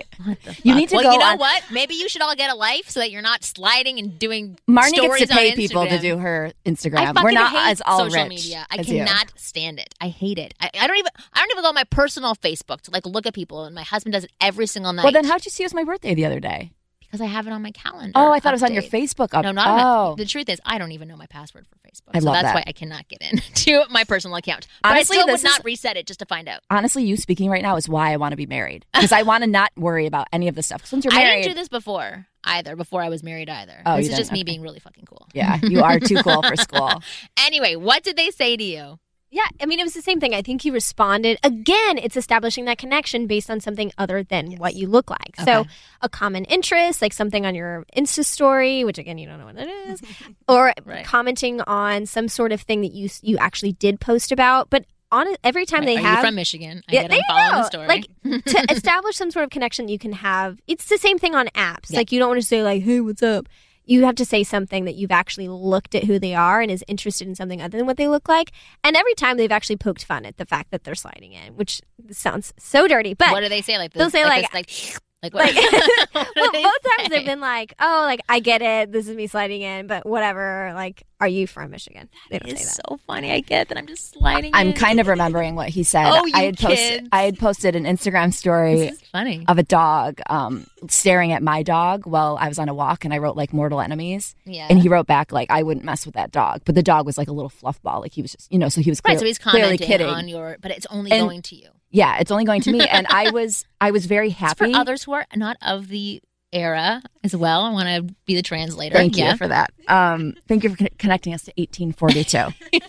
You need to well, go you know on- what? Maybe you should all get a life so that you're not sliding and doing Marni stories gets to pay people to do her Instagram. We're not as all social rich media. I as you. cannot stand it. I hate it. I, I don't even. I don't even go on my personal Facebook to like look at people. And my husband does it every single night. Well, then how'd you see it was my birthday the other day? Because I have it on my calendar. Oh, I thought it was on your. Facebook. Up- No, not on my, oh. the truth is I don't even know my password for Facebook. I so love that's that. why I cannot get into [laughs] my personal account. But Honestly, I still would not is- reset it just to find out. Honestly, you speaking right now is why I want to be married [laughs] because I want to not worry about any of this stuff. Since you're married, I didn't do this before either. Before I was married either. Oh, this is just didn't? me being really fucking cool. yeah, you are too cool for [laughs] school. Anyway, what did they say to you? Yeah, I mean, it was the same thing. I think he responded. Again, it's establishing that connection based on something other than what you look like. So, a common interest, like something on your Insta story, which again, you don't know what it is, [laughs] or Right. commenting on some sort of thing that you you actually did post about. But on every time they Are have you from Michigan? I Yeah, get there I'm you following go. the story. Like [laughs] to establish some sort of connection you can have. It's the same thing on apps. Yeah. Like you don't want to say like, "Hey, what's up?" You have to say something that you've actually looked at who they are and is interested in something other than what they look like. And every time they've actually poked fun at the fact that they're sliding in, which sounds so dirty. But what do they say? Like they'll say, like, like- this, like like what? like, [laughs] [laughs] what well, they both times they've been like, "Oh, like I get it. This is me sliding in, but whatever. Like, are you from Michigan?" They don't say It's that. so funny. I get that I'm just sliding. I'm in. kind of remembering what he said. Oh, you I had posted. kids. I had posted an Instagram story funny. of a dog um, staring at my dog while I was on a walk, and I wrote like mortal enemies. Yeah. And he wrote back like, "I wouldn't mess with that dog," but the dog was like a little fluff ball. Like he was just, you know, so he was right. clear- So he's clearly commenting kidding. on your, but it's only And- going to you. Yeah, it's only going to me, and I [laughs] was, I was very It's happy. for others who are not of the era as well. I want to be the translator. Thank yeah. you for that. Um, thank you for con- connecting us to 1842.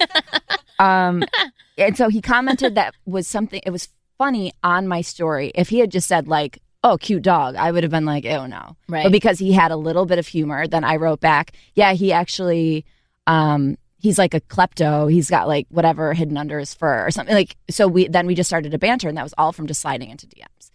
um, and so he commented that was something. It was funny on my story. If he had just said like, "Oh, cute dog," I would have been like, "Oh no." Right. But because he had a little bit of humor, then I wrote back, "Yeah, he actually." Um, he's like a klepto. He's got like whatever hidden under his fur or something. Like so, we then we just started a banter, and that was all from just sliding into DMs.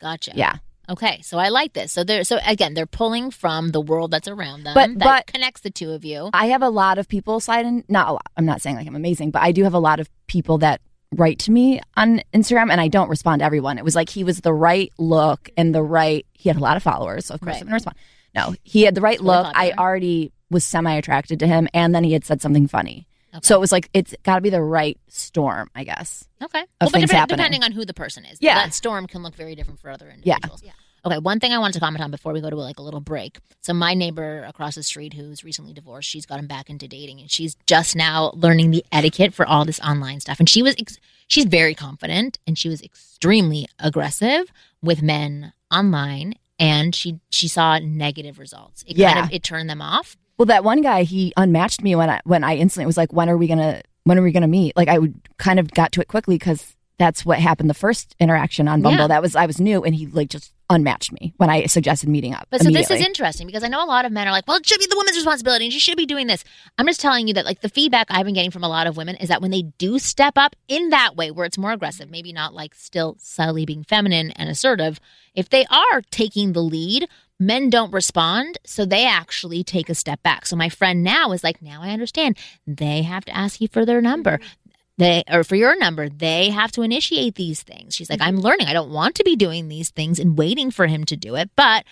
Gotcha. Yeah. Okay, so I like this. So they're so again they're pulling from the world that's around them But- that but- connects the two of you. I have a lot of people slide in. Not a lot. I'm not saying like I'm amazing, but I do have a lot of people that write to me on Instagram, and I don't respond to everyone. It was like he was the right look and the right. He had a lot of followers, so of course Right. I'm gonna respond. No, he had the right look. I already was semi attracted to him, and then he had said something funny. Okay. So it was like it's got to be the right storm, I guess. Okay. Well, but dep- depending on who the person is. Yeah. That storm can look very different for other individuals. Yeah. individuals. Okay, one thing I wanted to comment on before we go to like a little break. So my neighbor across the street who's recently divorced, she's gotten back into dating and she's just now learning the etiquette for all this online stuff. And she was ex- she's very confident and she was extremely aggressive with men online and she she saw negative results. It Yeah. kind of it turned them off. Well, that one guy he unmatched me when I when I instantly was like, when are we gonna when are we gonna meet? Like I would kind of got to it quickly because that's what happened the first interaction on Bumble. Yeah. That was I was new and he like just unmatched me when I suggested meeting up. But so this is interesting because I know a lot of men are like, well, it should be the woman's responsibility and she should be doing this. I'm just telling you that like the feedback I've been getting from a lot of women is that when they do step up in that way where it's more aggressive, maybe not like still subtly being feminine and assertive, if they are taking the lead, men don't respond, so they actually take a step back. So my friend now is like, now I understand. They have to ask you for their number. Mm-hmm. They or for your number, they have to initiate these things. She's like, I'm mm-hmm. learning. I don't want to be doing these things and waiting for him to do it, but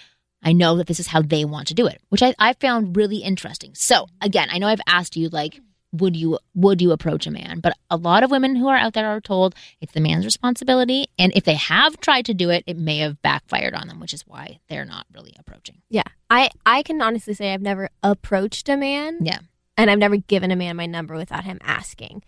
I know that this is how they want to do it, which I, I found really interesting. So again, I know I've asked you like would you would you approach a man? But a lot of women who are out there are told it's the man's responsibility, and if they have tried to do it, it may have backfired on them, which is why they're not really approaching. Yeah. I, I can honestly say I've never approached a man. Yeah. And I've never given a man my number without him asking.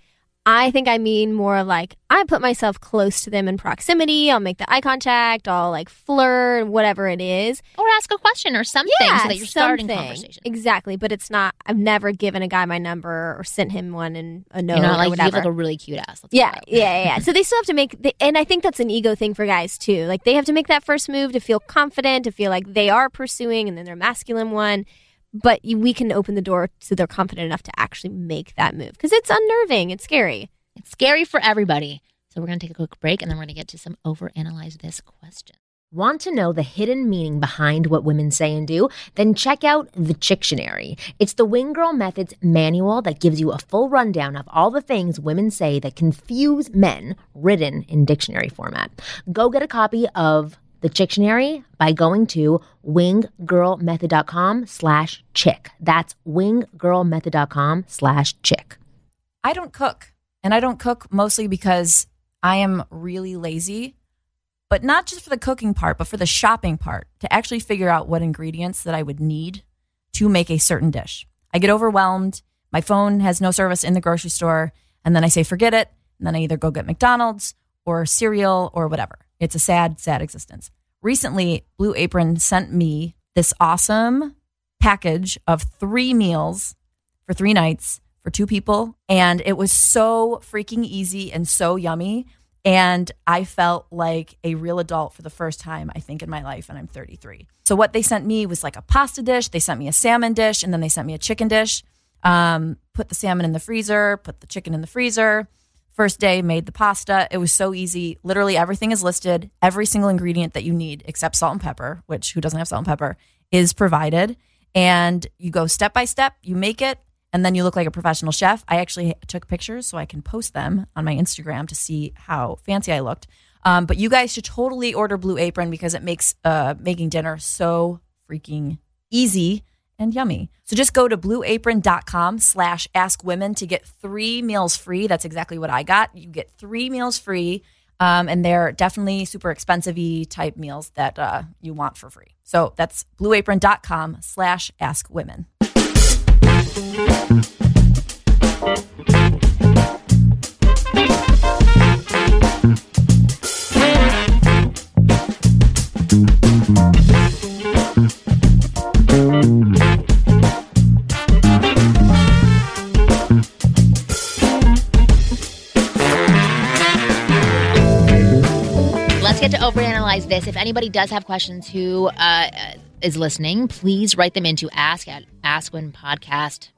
I think I mean more like I put myself close to them in proximity. I'll make the eye contact. I'll like flirt, whatever it is. Or ask a question or something yeah, so that you're starting something. conversation. Exactly. But it's not, I've never given a guy my number or sent him one in a note You're not or like you whatever. have like a really cute ass. Yeah, yeah, yeah, yeah. So they still have to make, the, and I think that's an ego thing for guys too. Like they have to make that first move to feel confident, to feel like they are pursuing, and then their masculine one. But we can open the door so they're confident enough to actually make that move because it's unnerving, it's scary. It's scary for everybody. So we're going to take a quick break and then we're going to get to some overanalyze this question. Want to know the hidden meaning behind what women say and do? Then check out the Chictionary. It's the Wing Girl Methods manual that gives you a full rundown of all the things women say that confuse men, written in dictionary format. Go get a copy of the Chictionary by going to winggirlmethod.com slash chick. That's winggirlmethod.com slash chick. I don't cook. And I don't cook mostly because I am really lazy, but not just for the cooking part, but for the shopping part to actually figure out what ingredients that I would need to make a certain dish. I get overwhelmed. My phone has no service in the grocery store. And then I say, forget it. And then I either go get McDonald's or cereal or whatever. It's a sad, sad existence. Recently, Blue Apron sent me this awesome package of three meals for three nights for two people. And it was so freaking easy and so yummy. And I felt like a real adult for the first time, I think, in my life. And I'm 33. So, what they sent me was like a pasta dish. They sent me a salmon dish, and then they sent me a chicken dish. Um, put the salmon in the freezer, put the chicken in the freezer. First day, made the pasta. It was so easy. Literally everything is listed. Every single ingredient that you need, except salt and pepper, which who doesn't have salt and pepper, is provided. And you go step by step, you make it, and then you look like a professional chef. I actually took pictures so I can post them on my Instagram to see how fancy I looked. Um, but you guys should totally order Blue Apron because it makes uh, making dinner so freaking easy and yummy. So just go to blueapron.com slash ask women to get three meals free. That's exactly what I got. You get three meals free. Um, and they're definitely super expensive type meals that uh, you want for free. So that's blueapron.com slash ask women. Get to overanalyze this. If anybody does have questions who uh, uh, is listening, please write them into ask at askwomenpodcast.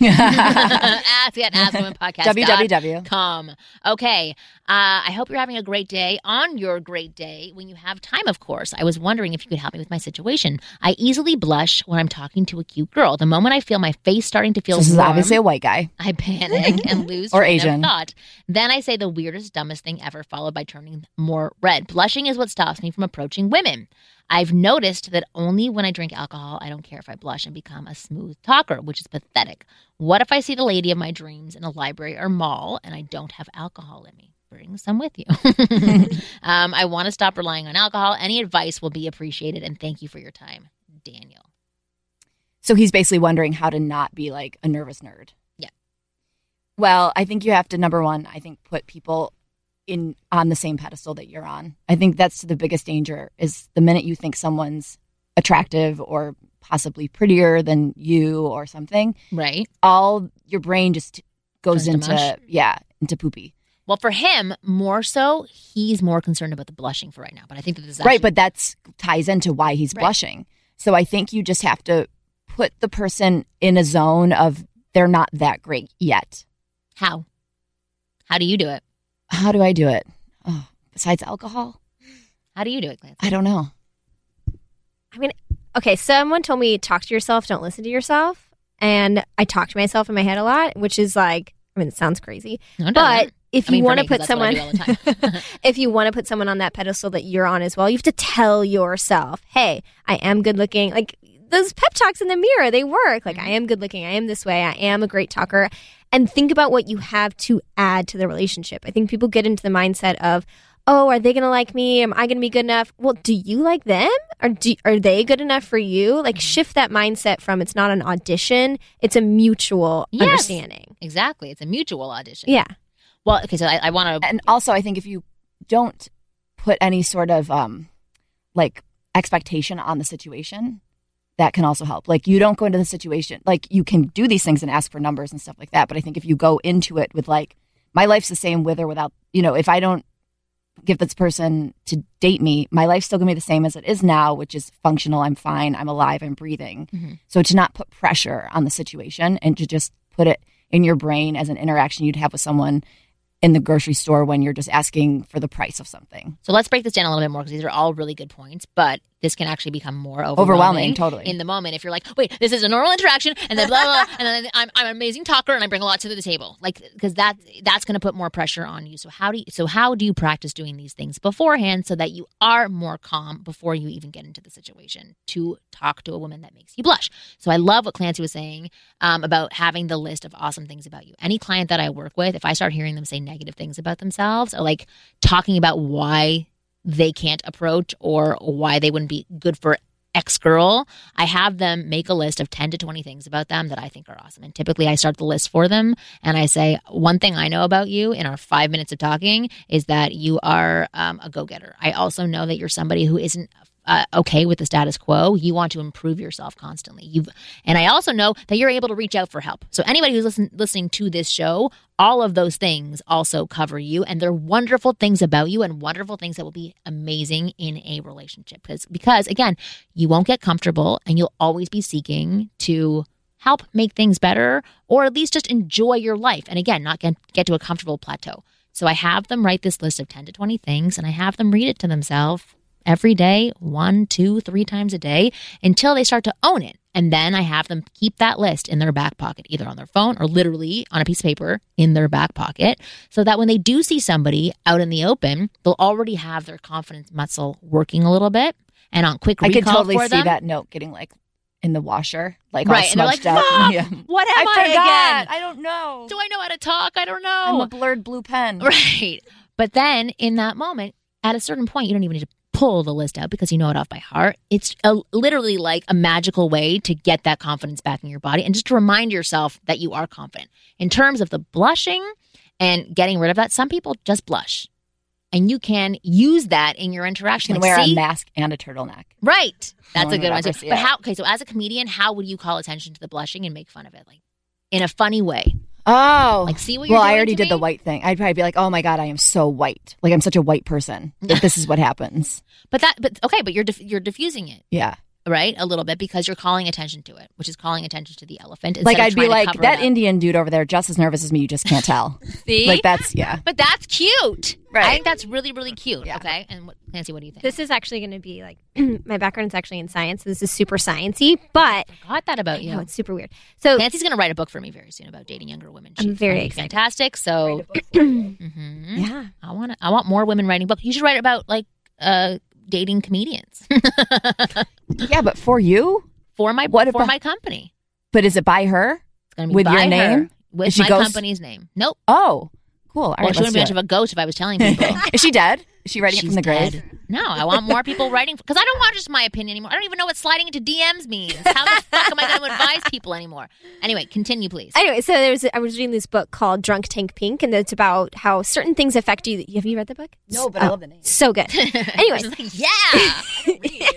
[laughs] ask at askwomenpodcast. www. Com. Okay. Uh, I hope you're having a great day. On your great day, when you have time, of course, I was wondering if you could help me with my situation. I easily blush when I'm talking to a cute girl. The moment I feel my face starting to feel This is obviously a white guy. I panic and [laughs] lose Or Asian. thought. Then I say the weirdest, dumbest thing ever, followed by turning more red. Blushing is what stops me from approaching women. I've noticed that only when I drink alcohol, I don't care if I blush and become a smooth talker, which is pathetic. What if I see the lady of my dreams in a library or mall and I don't have alcohol in me? Bring some with you. [laughs] um, I want to stop relying on alcohol. Any advice will be appreciated, and thank you for your time, Daniel. So he's basically wondering how to not be like a nervous nerd. Yeah. Well, I think you have to number one, I think put people in on the same pedestal that you're on. I think that's the biggest danger is the minute you think someone's attractive or possibly prettier than you or something, Right? all your brain just goes Turns into yeah, into poopy. Well, for him, more so, he's more concerned about the blushing for right now. But I think that this is right, but that's ties into why he's Right. blushing. So I think you just have to put the person in a zone of they're not that great yet. how? How do you do it? How do I do it? Oh, besides alcohol? How do you do it, Clancy? I don't know. I mean, okay, someone told me talk to yourself, don't listen to yourself. And I talk to myself in my head a lot, which is like, I mean, it sounds crazy. No, it But doesn't. if I you want to put that's what I someone, do all the time. [laughs] if you want to put someone on that pedestal that you're on as well, you have to tell yourself, hey, I am good looking. Like, those pep talks in the mirror, they work. Like, mm-hmm. I am good looking. I am this way. I am a great talker. And think about what you have to add to the relationship. I think people get into the mindset of, oh, are they going to like me? Am I going to be good enough? Well, do you like them? Or do, are they good enough for you? Like, shift that mindset from it's not an audition, it's a mutual Yes. understanding. Exactly. It's a mutual audition. Yeah. Well, okay, so I, I want to. And also, I think if you don't put any sort of um, like expectation on the situation, that can also help. Like you don't go into the situation like you can do these things and ask for numbers and stuff like that. But I think if you go into it with like my life's the same with or without, you know, if I don't give this person to date me, my life's still gonna be the same as it is now, which is functional. I'm fine. I'm alive. I'm breathing. Mhm. So to not put pressure on the situation and to just put it in your brain as an interaction you'd have with someone in the grocery store when you're just asking for the price of something. So let's break this down a little bit more because these are all really good points, but this can actually become more overwhelming, Overwhelming, totally. in the moment. If you're like, wait, this is a normal interaction, and then blah blah, blah and then [laughs] I'm, I'm an amazing talker and I bring a lot to the table, like because that that's going to put more pressure on you. So how do you so how do you practice doing these things beforehand so that you are more calm before you even get into the situation to talk to a woman that makes you blush? So I love what Clancy was saying um, about having the list of awesome things about you. Any client that I work with, if I start hearing them say negative things about themselves or like talking about why they can't approach or why they wouldn't be good for X girl, I have them make a list of 10 to 20 things about them that I think are awesome. And typically I start the list for them and I say, one thing I know about you in our five minutes of talking is that you are um, a go getter. I also know that you're somebody who isn't. Uh, okay with the status quo, you want to improve yourself constantly. You've, and I also know that you're able to reach out for help. So anybody who's listen, listening to this show, all of those things also cover you, and they're wonderful things about you, and wonderful things that will be amazing in a relationship. Because, because again, you won't get comfortable, and you'll always be seeking to help make things better, or at least just enjoy your life. And again, not get get to a comfortable plateau. So I have them write this list of ten to twenty things, and I have them read it to themselves every day, one, two, three times a day until they start to own it. And then I have them keep that list in their back pocket, either on their phone or literally on a piece of paper in their back pocket, so that when they do see somebody out in the open, they'll already have their confidence muscle working a little bit. And on quick I recall could totally see them, that note getting like in the washer, like right? all And they're like, smudged "Fuck. Yeah. what am I I, forgot. again? I don't know. Do I know how to talk? I don't know. I'm a blurred blue pen. [laughs] Right. But then in that moment, at a certain point, you don't even need to pull the list out because you know it off by heart. It's a, literally like a magical way to get that confidence back in your body and just to remind yourself that you are confident. In terms of the blushing and getting rid of that, some people just blush. And you can use that in your You interaction. can Like, wear see? a mask and a turtleneck. Right. That's a good one too. But how okay, so as a comedian, how would you call attention to the blushing and make fun of it? Like in a funny way. Oh, Like see what you're well, I already did the white thing. I'd probably be like, "Oh my god, I am so white. Like I'm such a white person. That this is what happens." [laughs] But that but okay, but you're you're diffusing it. Yeah, right? A little bit because you're calling attention to it, which is calling attention to the elephant. like I'd be like, "That. Indian dude over there, just as nervous as me. You just can't tell." [laughs] See, like that's yeah. but that's cute. Right. I think that's really really cute. Yeah. Okay, and what, Clancy, what do you think? This is actually going to be like [clears throat] my background is actually in science. So this is super sciencey, but Got that about you. know it's super weird. So Clancy's going to write a book for me very soon about dating younger women. I'm She's very excited. fantastic. So, [clears throat] Mhm. yeah, I want I want more women writing books. You should write about like uh dating comedians [laughs] Yeah, but for you, for my What for about- my company. but is it by her? It's going to be With your by her, name? with Is my company's name. Nope. Oh, cool. All well, right, she wouldn't be much of a ghost if I was telling people. [laughs] Is she dead? Is she writing it from the grave? Dead. No, I want more people writing because I don't want just my opinion anymore. I don't even know what sliding into DMs means. How the fuck am I going to advise people anymore? Anyway, continue, please. Anyway, so there's I was reading this book called Drunk Tank Pink, and it's about how certain things affect you. Have you read the book? No, but I Oh, love the name. So good. [laughs] Anyway, like, yeah, [laughs] yeah.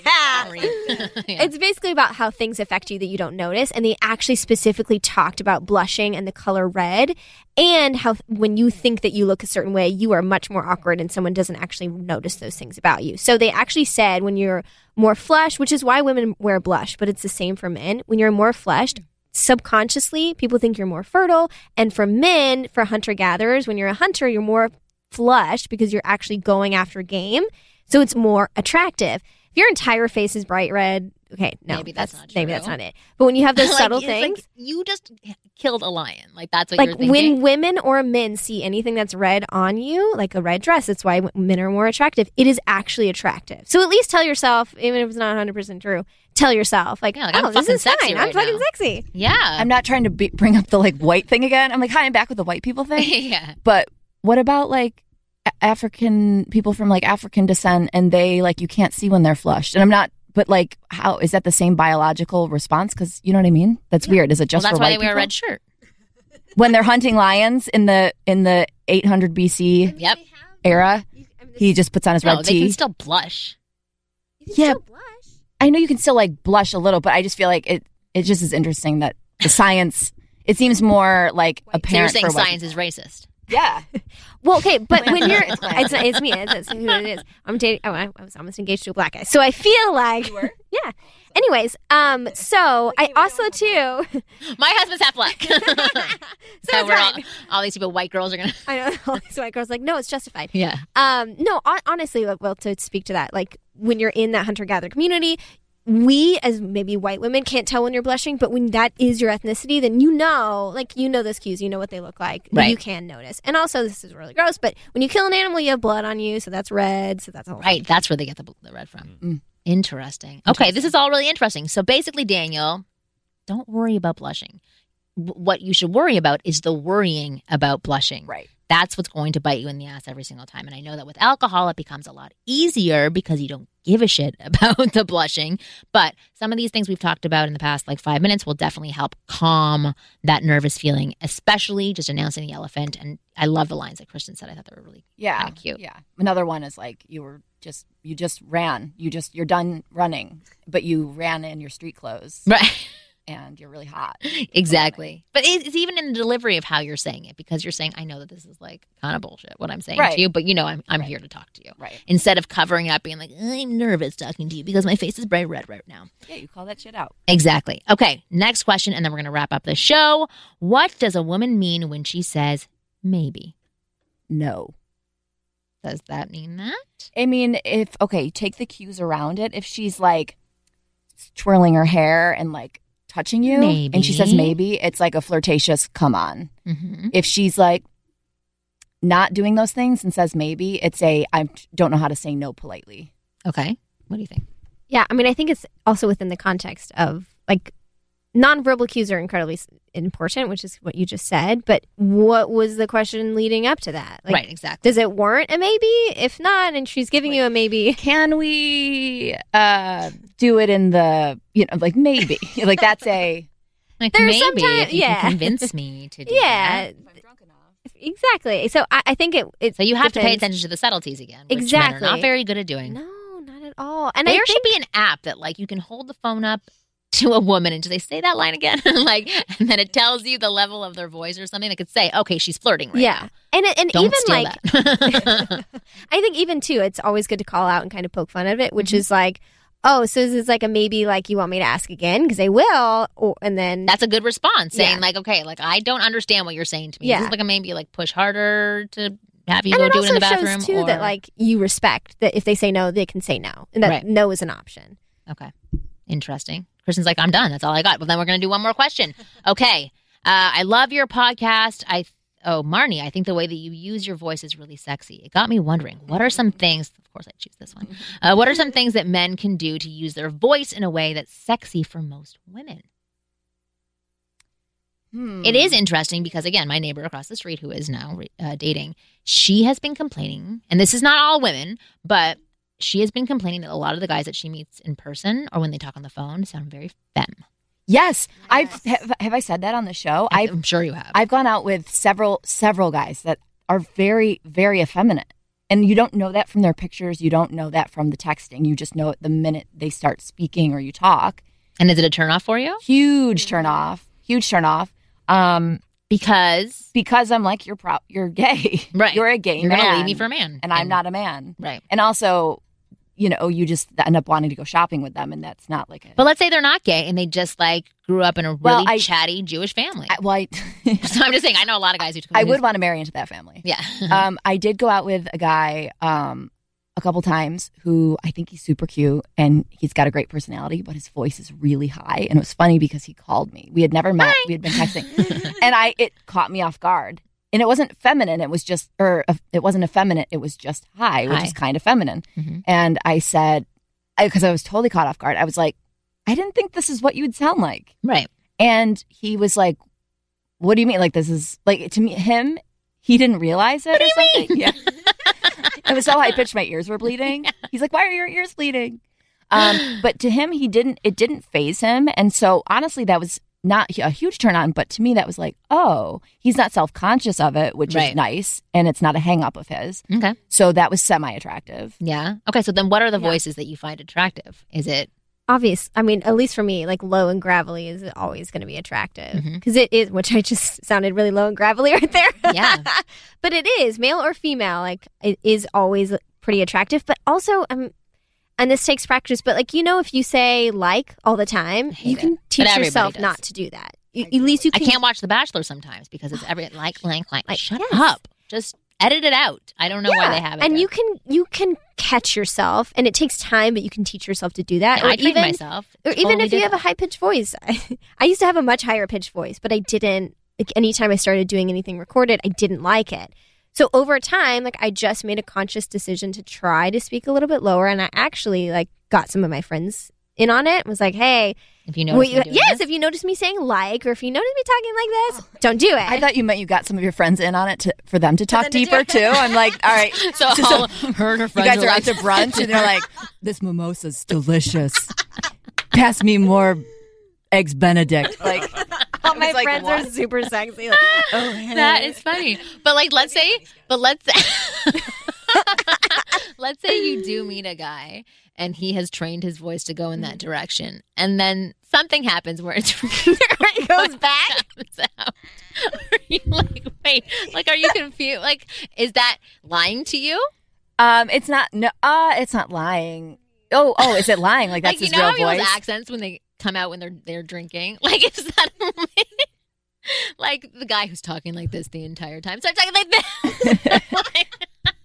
Yeah. It's basically about how things affect you that you don't notice. And they actually specifically talked about blushing and the color red, and how when you think that you look a certain way, you are much more awkward and someone doesn't actually notice those things about you. So they actually said when you're more flushed, which is why women wear blush, but it's the same for men. When you're more flushed, subconsciously, people think you're more fertile. And for men, for hunter gatherers, when you're a hunter, you're more flushed because you're actually going after game. So it's more attractive. If your entire face is bright red, okay, no, Maybe that's not maybe that's not it. But when you have [laughs] those Like, subtle it's like things, you just killed a lion. Like that's what you're like thinking. when women or men see anything that's red on you, like a red dress, that's why men are more attractive. It is actually attractive. So at least tell yourself, even if it's not 100 percent true, tell yourself like, Yeah, like, oh, I'm this fucking is sexy fine. I'm fucking now." sexy. yeah, I'm not trying to be, bring up the like white thing again. I'm like, hi, I'm back with the white people thing. [laughs] yeah. But what about like A- African people from like African descent and they like you can't see when they're flushed? And I'm not, but like, how is that the same biological response? Because you know what I mean? That's weird. Is it Well, just that's for why white they wear a red shirt. when they're hunting lions in the in the 800 BC Yep. era? He just puts on his No, red they tee. can still blush. yeah, I know you can still like blush a little, but I just feel like it. It just is interesting that the science. It seems more like So you're saying for white science is racist. Yeah. [laughs] Well, okay, but when you're, It's it's, it's, me. It's, it's who it is. I'm dating. Oh, I, I was almost engaged to a black guy, so I feel like, [laughs] yeah. Anyways, um, so I also too. [laughs] My husband's half black. so it's we're all, all these people, white girls, are gonna. I know all these white girls like, no, it's justified. Yeah. Um, no, hon- honestly, like, well, to speak to that, like when you're in that hunter gatherer community, we as maybe white women can't tell when you're blushing, but when that is your ethnicity, then you know, like you know those cues, you know what they look like, Right. you can notice. And also, this is really gross, but when you kill an animal, you have blood on you, so that's red, so that's a whole Right. That's where they get the, the red from. Mm. Interesting. Okay. This is all really interesting. So basically, Daniel, don't worry about blushing. W- What you should worry about is the worrying about blushing. Right. That's what's going to bite you in the ass every single time. And I know that with alcohol, it becomes a lot easier because you don't give a shit [laughs] about the blushing. But some of these things we've talked about in the past, like five minutes, will definitely help calm that nervous feeling, especially just announcing the elephant. And I love the lines that Kristen said. I thought they were really Yeah. Cute. Yeah. Another one is like you were just you just ran. You just you're done running, but you ran in your street clothes right. [laughs] and you're really hot. [laughs] Exactly. But it's even in the delivery of how you're saying it because you're saying, I know that this is like kind of bullshit what I'm saying Right. to you, but you know, I'm, I'm here to talk to you. Right. Instead of covering up, being like, I'm nervous talking to you because my face is bright red right now. Yeah, you call that shit out. Exactly. Okay. Next question. And then we're going to wrap up the show. What does a woman mean when she says maybe? No. Does that mean that? I mean, if okay, take the cues around it. If she's like twirling her hair and like touching you, and she says Maybe. maybe, it's like a flirtatious come on. Mm-hmm. If she's like not doing those things and says maybe, it's a I don't know how to say no politely. Okay. What do you think? Yeah, I mean, I think it's also within the context of like nonverbal cues are incredibly s- important, which is what you just said. But what was the question leading up to that? Like, right. Exactly. Does it warrant a maybe? If not, and she's giving you a maybe, [laughs] Can we uh do it in the you know like maybe [laughs] like that's a Like There's maybe sometime- if you yeah. can convince me [laughs] to do yeah, that. exactly. So I, I think it. it So you have to pay attention to the subtleties again. Which Men are Exactly. not very good at doing. No, not at all. And there I should be an app that like you can hold the phone up to a woman and do they say that line again [laughs] like and then it tells you the level of their voice or something that could say okay she's flirting right yeah, now. and and don't even like [laughs] [laughs] I think even too, it's always good to call out and kind of poke fun of it, which Mhm. is like, oh, so this is like a maybe, like you want me to ask again because they will, or, and then that's a good response saying Yeah. like okay like i don't understand what you're saying to me Yeah. this is like a maybe like push harder to have you and go it do it in the bathroom shows too or... that like you respect that if they say no, they can say no, and that Right. no is an option. okay interesting kristen's like i'm done. That's all i got. Well then we're gonna do one more question. [laughs] Okay. Uh, i love your podcast. I oh marni i think the way that you use your voice is really sexy. It got me wondering what are some things of course i choose this one [laughs] uh, what are some things that men can do to use their voice in a way that's sexy for most women? Hmm. It is interesting because again, my neighbor across the street who is now uh, dating, she has been complaining, and this is not all women, but she has been complaining that a lot of the guys that she meets in person or when they talk on the phone sound very femme. Yes, I've have, have I said that on the show? I've I'm sure you have. I've gone out with several several guys that are very very effeminate. And you don't know that from their pictures, you don't know that from the texting. You just know it the minute they start speaking or you talk. and is it a turnoff for you? Huge turn off. Huge turn off. Um Because because I'm like you're pro- you're gay. Right. You're a gay you're man. gonna leave me for a man, and I'm not a man. right. And also, you know, you just end up wanting to go shopping with them and that's not like a But let's say they're not gay and they just like grew up in a really Well, I- chatty Jewish family. I, well, I, [laughs] [laughs] so I'm just saying, I know a lot of guys who. I would want to marry into that family. Yeah. [laughs] um, I did go out with a guy um, a couple times who I think he's super cute and he's got a great personality, but his voice is really high. And it was funny because he called me. We had never met. We had been texting, and I it caught me off guard. And it wasn't feminine. It was just, or uh, it wasn't effeminate. It was just high, which High. is kind of feminine. Mhm. And I said, because I was totally caught off guard. I was like, I didn't think this is what you would sound like. Right. And he was like, "What do you mean? Like this is like to me him? He didn't realize it what or something. Yeah, it was so high pitched, my ears were bleeding. [laughs] He's like, "Why are your ears bleeding?" Um, but to him, he didn't. It didn't phase him, and so honestly, that was not a huge turn on. But to me, that was like, oh, he's not self conscious of it, which Right. is nice, and it's not a hang up of his. Okay. So that was semi attractive. Yeah. Okay. So then, what are the Yeah. voices that you find attractive? Is it obvious. I mean, at least for me, like low and gravelly is always going to be attractive because is, which I just sounded really low and gravelly [laughs] right there. Yeah. [laughs] but it is male or female. Like it is always pretty attractive. But also, um, and this takes practice. But like you know, if you say like all the time, you can it. teach yourself does. not to do that. You, at least you Can. I can. can't watch The Bachelor sometimes because it's oh, every like like like. Like, shut yes. up. Just edit it out. I don't know why they have it. And there. you can you can catch yourself, and it takes time, but you can teach yourself to do that. Yeah, or I trained even myself. or even if you did have a high pitched voice. I, [laughs] I used to have a much higher pitched voice, but I didn't. Like anytime I started doing anything recorded, I didn't like it. So over time, like I just made a conscious decision to try to speak a little bit lower, and I actually like got some of my friends in on it. And was like, hey, if you know, well, you- yes, if you notice me saying like, or if you notice me talking like this, oh. don't do it. I thought you meant you got some of your friends in on it to, for them to talk them deeper it. too. I'm like, all right. [laughs] so all her and her You friends guys are are like, out to brunch and they're like, this mimosa's delicious. Pass me more eggs Benedict. Like, [laughs] all my like, friends what? are super sexy. [laughs] Like, oh, hey. that is funny. But like, let's say, but let's [laughs] let's say you do meet a guy and he has trained his voice to go in that direction, and then something happens where it's it goes back. out. Are you like, wait, like, are you confused? Like, is that lying to you? um, it's not, no, uh, it's not lying. Oh, oh, is it lying? Like, that's like, you his know how real voice? accents when they come out when they're they're drinking? [laughs] Like, is that like the guy who's talking like this the entire time starts talking like this? [laughs] Like, [laughs]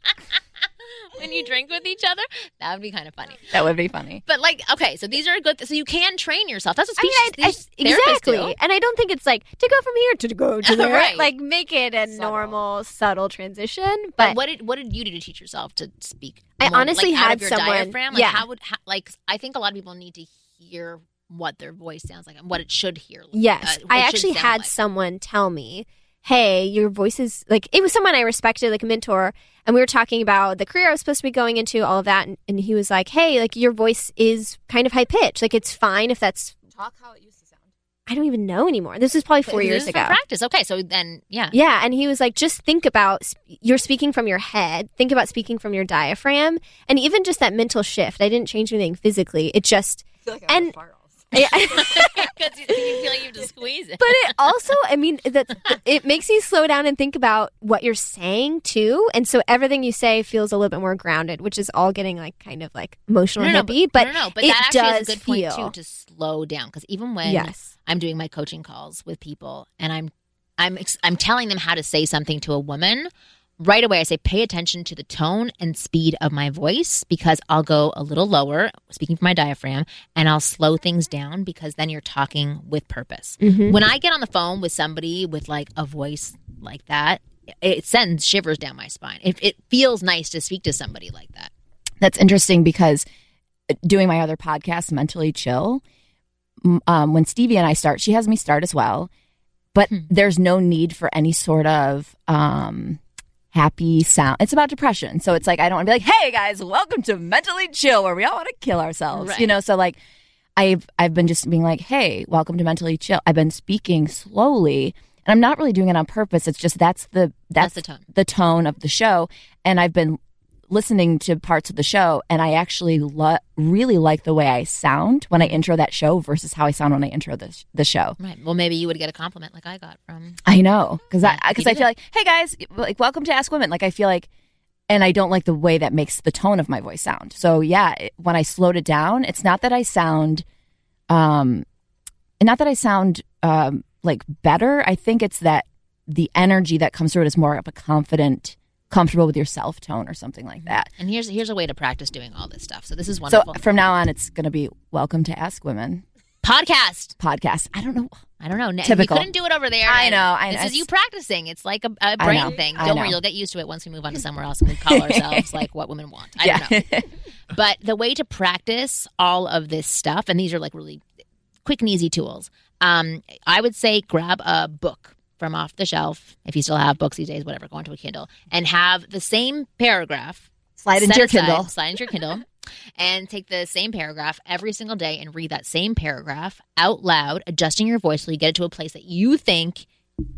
when you drink with each other, that would be kind of funny. that would be funny. But like, okay, so these are good. So you can train yourself. That's what I mean, speech. I, I, exactly. do. And I don't think it's like to go from here to go to there. Right. Like make it a normal, subtle transition. But But what did what did you do to teach yourself to speak? I more, honestly like, had someone- diaphragm. Like, yeah. how would how, like I think a lot of people need to hear what their voice sounds like and what it should hear. yes, uh, I actually had like. someone tell me, "Hey, your voice is like." It was someone I respected, like a mentor, and we were talking about the career I was supposed to be going into, all of that, and, and he was like, "Hey, like your voice is kind of high pitched. Like it's fine if that's." Talk how it used to sound. I don't even know anymore. This was probably four This years ago. Practice. Okay, so then yeah. Yeah, and he was like, just think about you're speaking from your head. Think about speaking from your diaphragm, and even just that mental shift. I didn't change anything physically. It just and Yeah. [laughs] [laughs] Because you, you feel like you have to squeeze it. but it also, I mean, [laughs] that it makes you slow down and think about what you're saying too, and so everything you say feels a little bit more grounded, which is all getting like kind of like emotional no, no, hippie. But no, no, no, but it that actually does is a good point feel- too to slow down because even when yes, I'm doing my coaching calls with people and I'm I'm ex- I'm telling them how to say something to a woman right away I say pay attention to the tone and speed of my voice because I'll go a little lower speaking from my diaphragm and I'll slow things down because then you're talking with purpose. Mhm. When I get on the phone with somebody with like a voice like that it sends shivers down my spine. It, it feels nice to speak to somebody like that. That's interesting because uh, doing my other podcast, Mentally Chill, um, when Stevie and I start, she has me start as well, but Hmm. there's no need for any sort of um, happy sound. It's about depression. So it's like, I don't want to be like, hey guys, welcome to Mentally Chill, where we all want to kill ourselves. Right. You know, so like, I've I've been just being like, hey, welcome to Mentally Chill. I've been speaking slowly, and I'm not really doing it on purpose. It's just that's the That's that's, the tone. the tone of the show, and I've been listening to parts of the show, and I actually lo- really like the way I sound when I intro that show versus how I sound when I intro the the show. Right. Well, maybe you would get a compliment like I got from I know because I because I feel it. like, hey guys, like welcome to Ask Women. Like I feel like, and I don't like the way that makes the tone of my voice sound. So yeah, it, when I slowed it down, it's not that I sound, um, not that I sound um like better. I think it's that the energy that comes through it is more of a confident, comfortable with your self tone or something like that. And here's here's a way to practice doing all this stuff. So this is wonderful. So from now on, it's going to be Welcome to Ask Women Podcast. podcast. I don't know. I don't know. Typical. You couldn't do it over there. I know, I this know. is you practicing. It's like a brain know, thing. Don't worry, you'll get used to it once we move on to somewhere else and we call [laughs] ourselves like what women want. I don't know. But the way to practice all of this stuff, and these are like really quick and easy tools. Um, I would say grab a book from off the shelf if you still have books these days. Whatever, go into a Kindle and have the same paragraph Slide into your aside, Kindle. Slide into your Kindle. [laughs] And take the same paragraph every single day and read that same paragraph out loud, adjusting your voice so you get it to a place that you think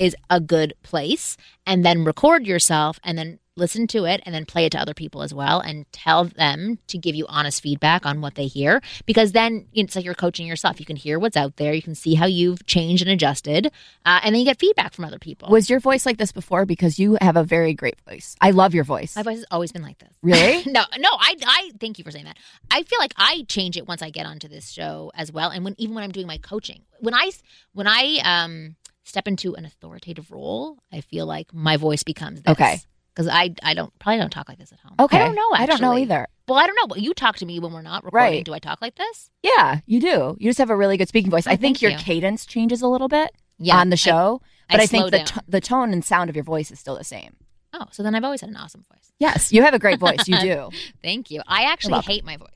is a good place, and then record yourself and then listen to it and then play it to other people as well and tell them to give you honest feedback on what they hear because then it's like you're coaching yourself. You can hear what's out there, you can see how you've changed and adjusted, uh, and then you get feedback from other people. Was your voice like this before? Because you have a very great voice. I love your voice. My voice has always been like this. Really? [laughs] no, no. I, I thank you for saying that. I feel like I change it once I get onto this show as well, and when even when I'm doing my coaching, when I when I um step into an authoritative role, I feel like my voice becomes this. Okay. Because I I don't probably don't talk like this at home. Okay. I don't know. Actually. I don't know either. Well, I don't know. But you talk to me when we're not recording. Right. Do I talk like this? Yeah, you do. You just have a really good speaking voice. Oh, I think your you. cadence changes a little bit Yeah. on the show, but I, think the, t- the tone and sound of your voice is still the same. oh, so then I've always had an awesome voice. Yes, you have a great voice. You do. [laughs] Thank you. I actually hate my voice.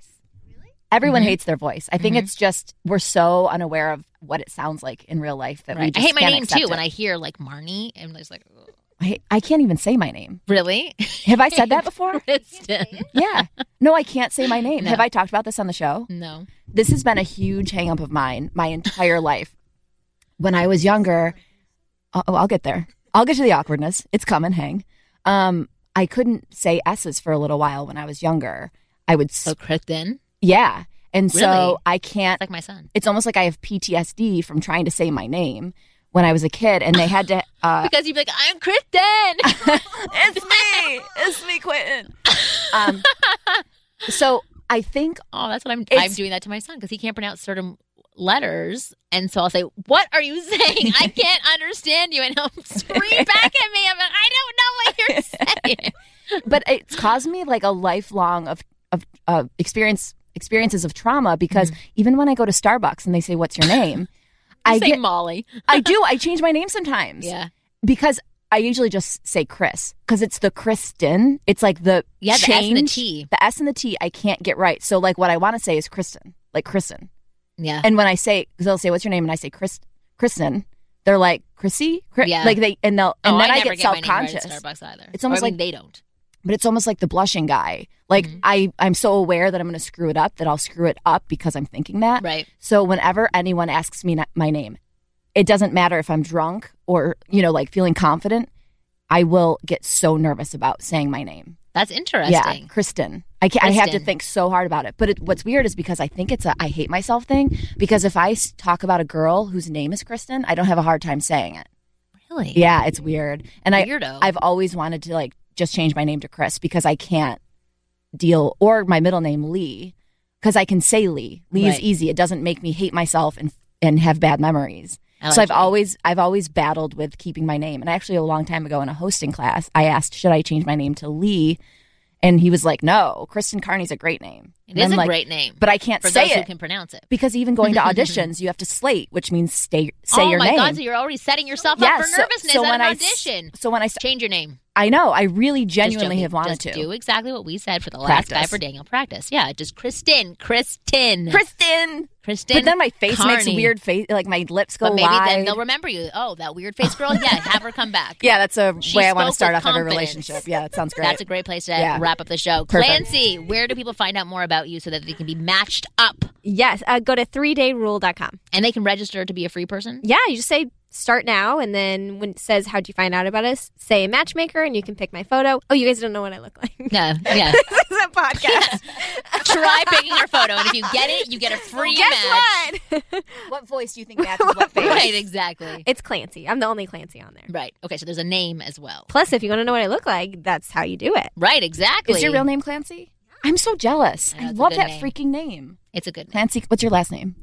Really? Everyone Mhm. hates their voice. I think Mhm. it's just we're so unaware of what it sounds like in real life that we Right. I hate my name too. it. When I hear like Marni, I'm just like, "Ugh." I, I can't even say my name. really? Have I said that [laughs] before? Kristen. yeah. No, I can't say my name. No. Have I talked about this on the show? No. this has been a huge hang up of mine my entire life. When I was younger, oh, I'll get there. I'll get to the awkwardness. It's coming. Hang. Um, I couldn't say s's for a little while when I was younger. I would, So Kristen, yeah, and Really? so I can't. it's like my son. It's almost like I have PTSD from trying to say my name when I was a kid, and they had to. [laughs] Uh, Because you'd be like, I'm Kristen. [laughs] it's me. It's me, Quentin. Um, so I think oh, that's what I'm. I'm doing that to my son because he can't pronounce certain letters, and so I'll say, "What are you saying? I can't understand you," and he'll scream back at me. I'm like, "I don't know what you're [laughs] saying." but it's caused me like a lifelong of of uh, experience experiences of trauma because even when I go to Starbucks and they say what's your name, I say get Molly. I do [laughs] I change my name sometimes Yeah, because I usually just say Chris because it's the Kristen it's like the yeah. The S and the T. the S and the T I can't get right so like what I want to say is Kristen like Kristen Yeah, and when I say because they'll say what's your name and I say Chris Kristen they're like Chrissy Chri- Yeah. like they and they'll and oh, then I, I, never get get self name right conscious Starbucks either. It's almost I mean, like- they don't. But it's almost like the blushing guy. Like Mhm. I, I'm so aware that I'm going to screw it up that I'll screw it up because I'm thinking that. Right. So whenever anyone asks me my name, it doesn't matter if I'm drunk or you know like feeling confident. I will get so nervous about saying my name. That's interesting. Yeah, Kristen. I can I have to think so hard about it. But it, what's weird is because I think it's a I hate myself thing. Because if I talk about a girl whose name is Kristen, I don't have a hard time saying it. Really? Yeah, it's weird. And I I've always wanted to like just change my name to Chris because I can't deal or my middle name Lee because I can say Lee. Lee is easy. It doesn't make me hate myself and and have bad memories. I so I've Lee. always I've always battled with keeping my name. And actually a long time ago in a hosting class, I asked should I change my name to Lee, and he was like, "No, Kristen Carney's a great name." It And is a like, great name, but I can't for say those who it can pronounce it. because even going to [laughs] auditions, you have to slate, which means stay say oh your my name. god! So you're already setting yourself Yeah, up for so- nervousness so at when an I audition. So when I st- Change your name. I know I really genuinely have wanted just to. do exactly what we said for the last guy for Daniel. Practice. Yeah, just Kristen, Kristen, Kristen. Kristen. But then my face makes weird face, like my lips go But maybe wide. then they'll remember you. Oh, that weird face girl. Yeah, have her come back. [laughs] yeah, that's a She way I want to start off every confidence. relationship. Yeah, that sounds [laughs] great. That's a great place to Yeah. wrap up the show. Perfect. Clancy, where do people find out more about you so that they can be matched up Yes, uh, go to 3dayrule.com. and they can register to be a free person? Yeah, you just say start now, and then when it says how'd you find out about us, say matchmaker, and you can pick my photo. Oh, you guys don't know what I look like. [laughs] No, yeah. [laughs] this is a podcast. [laughs] Try picking your photo, and if you get it, you get a free match. What? what voice do you think matches what face? Right, exactly. it's Clancy. I'm the only Clancy on there. Right. Okay, so there's a name as well. Plus, if you want to know what I look like, that's how you do it. Right, exactly. Is your real name Clancy? I'm so jealous. I know, I love that name. freaking name. It's a good name. Clancy, what's your last name?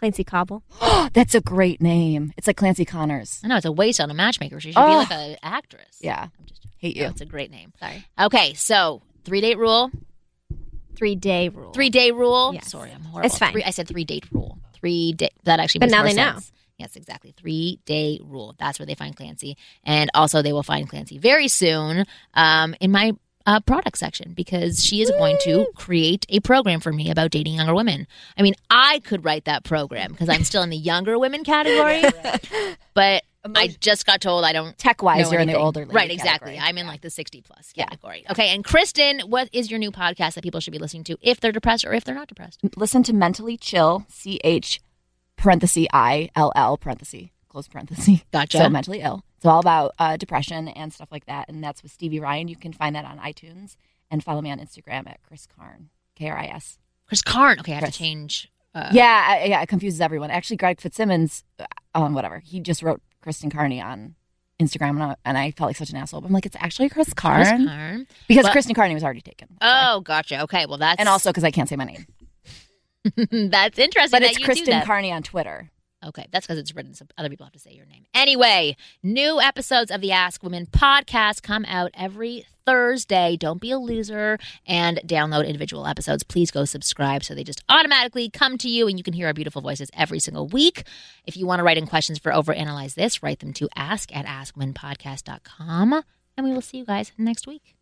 Clancy Cobble. [gasps] That's a great name. It's like Clancy Connors. I know it's a waste on a matchmaker. She should be Oh. like an actress. Yeah. I'm just Hate no, you. it's a great name. Sorry. Okay, so three date rule, Three day rule. three day rule. Yes. Sorry, I'm horrible. It's fine. Three, I said three date rule. Three day. That actually. But makes now more they know. sense. Yes, exactly. Three day rule. That's where they find Clancy, and also they will find Clancy very soon um, in my uh, product section because she is going to create a program for me about dating younger women. I mean, I could write that program because I'm still in the younger women category, [laughs] but I just got told I don't Tech wise, know you're in the older lady right exactly. category. i'm in like the 60 plus Yeah. category. Okay and kristen what is your new podcast that people should be listening to if they're depressed or if they're not depressed? Listen to Mentally Chill, C H parenthesis I L L parenthesis, close parenthesis. [laughs] Gotcha. So mentally ill. It's all about uh, depression and stuff like that. And that's with Stevie Ryan. You can find that on iTunes and follow me on Instagram at Kris Karn, K R I S. kris karn okay i have Chris. to change uh, yeah, yeah, it confuses everyone. Actually, Greg Fitzsimmons, um, whatever, he just wrote Kristen Carney on Instagram, and I, and I felt like such an asshole. But I'm like, it's actually Kris Karn kris karn because Well- Kristen Carney was already taken. oh gotcha okay well that's and also because I can't say my name, [laughs] that's interesting but that it's you do Kristen. Carney on Twitter. Okay, that's because it's written. So other people have to say your name. Anyway, new episodes of the Ask Women podcast come out every Thursday. Don't be a loser and download individual episodes. Please go subscribe so they just automatically come to you and you can hear our beautiful voices every single week. If you want to write in questions for Overanalyze This, write them to ask at askwomenpodcast.com. And we will see you guys next week.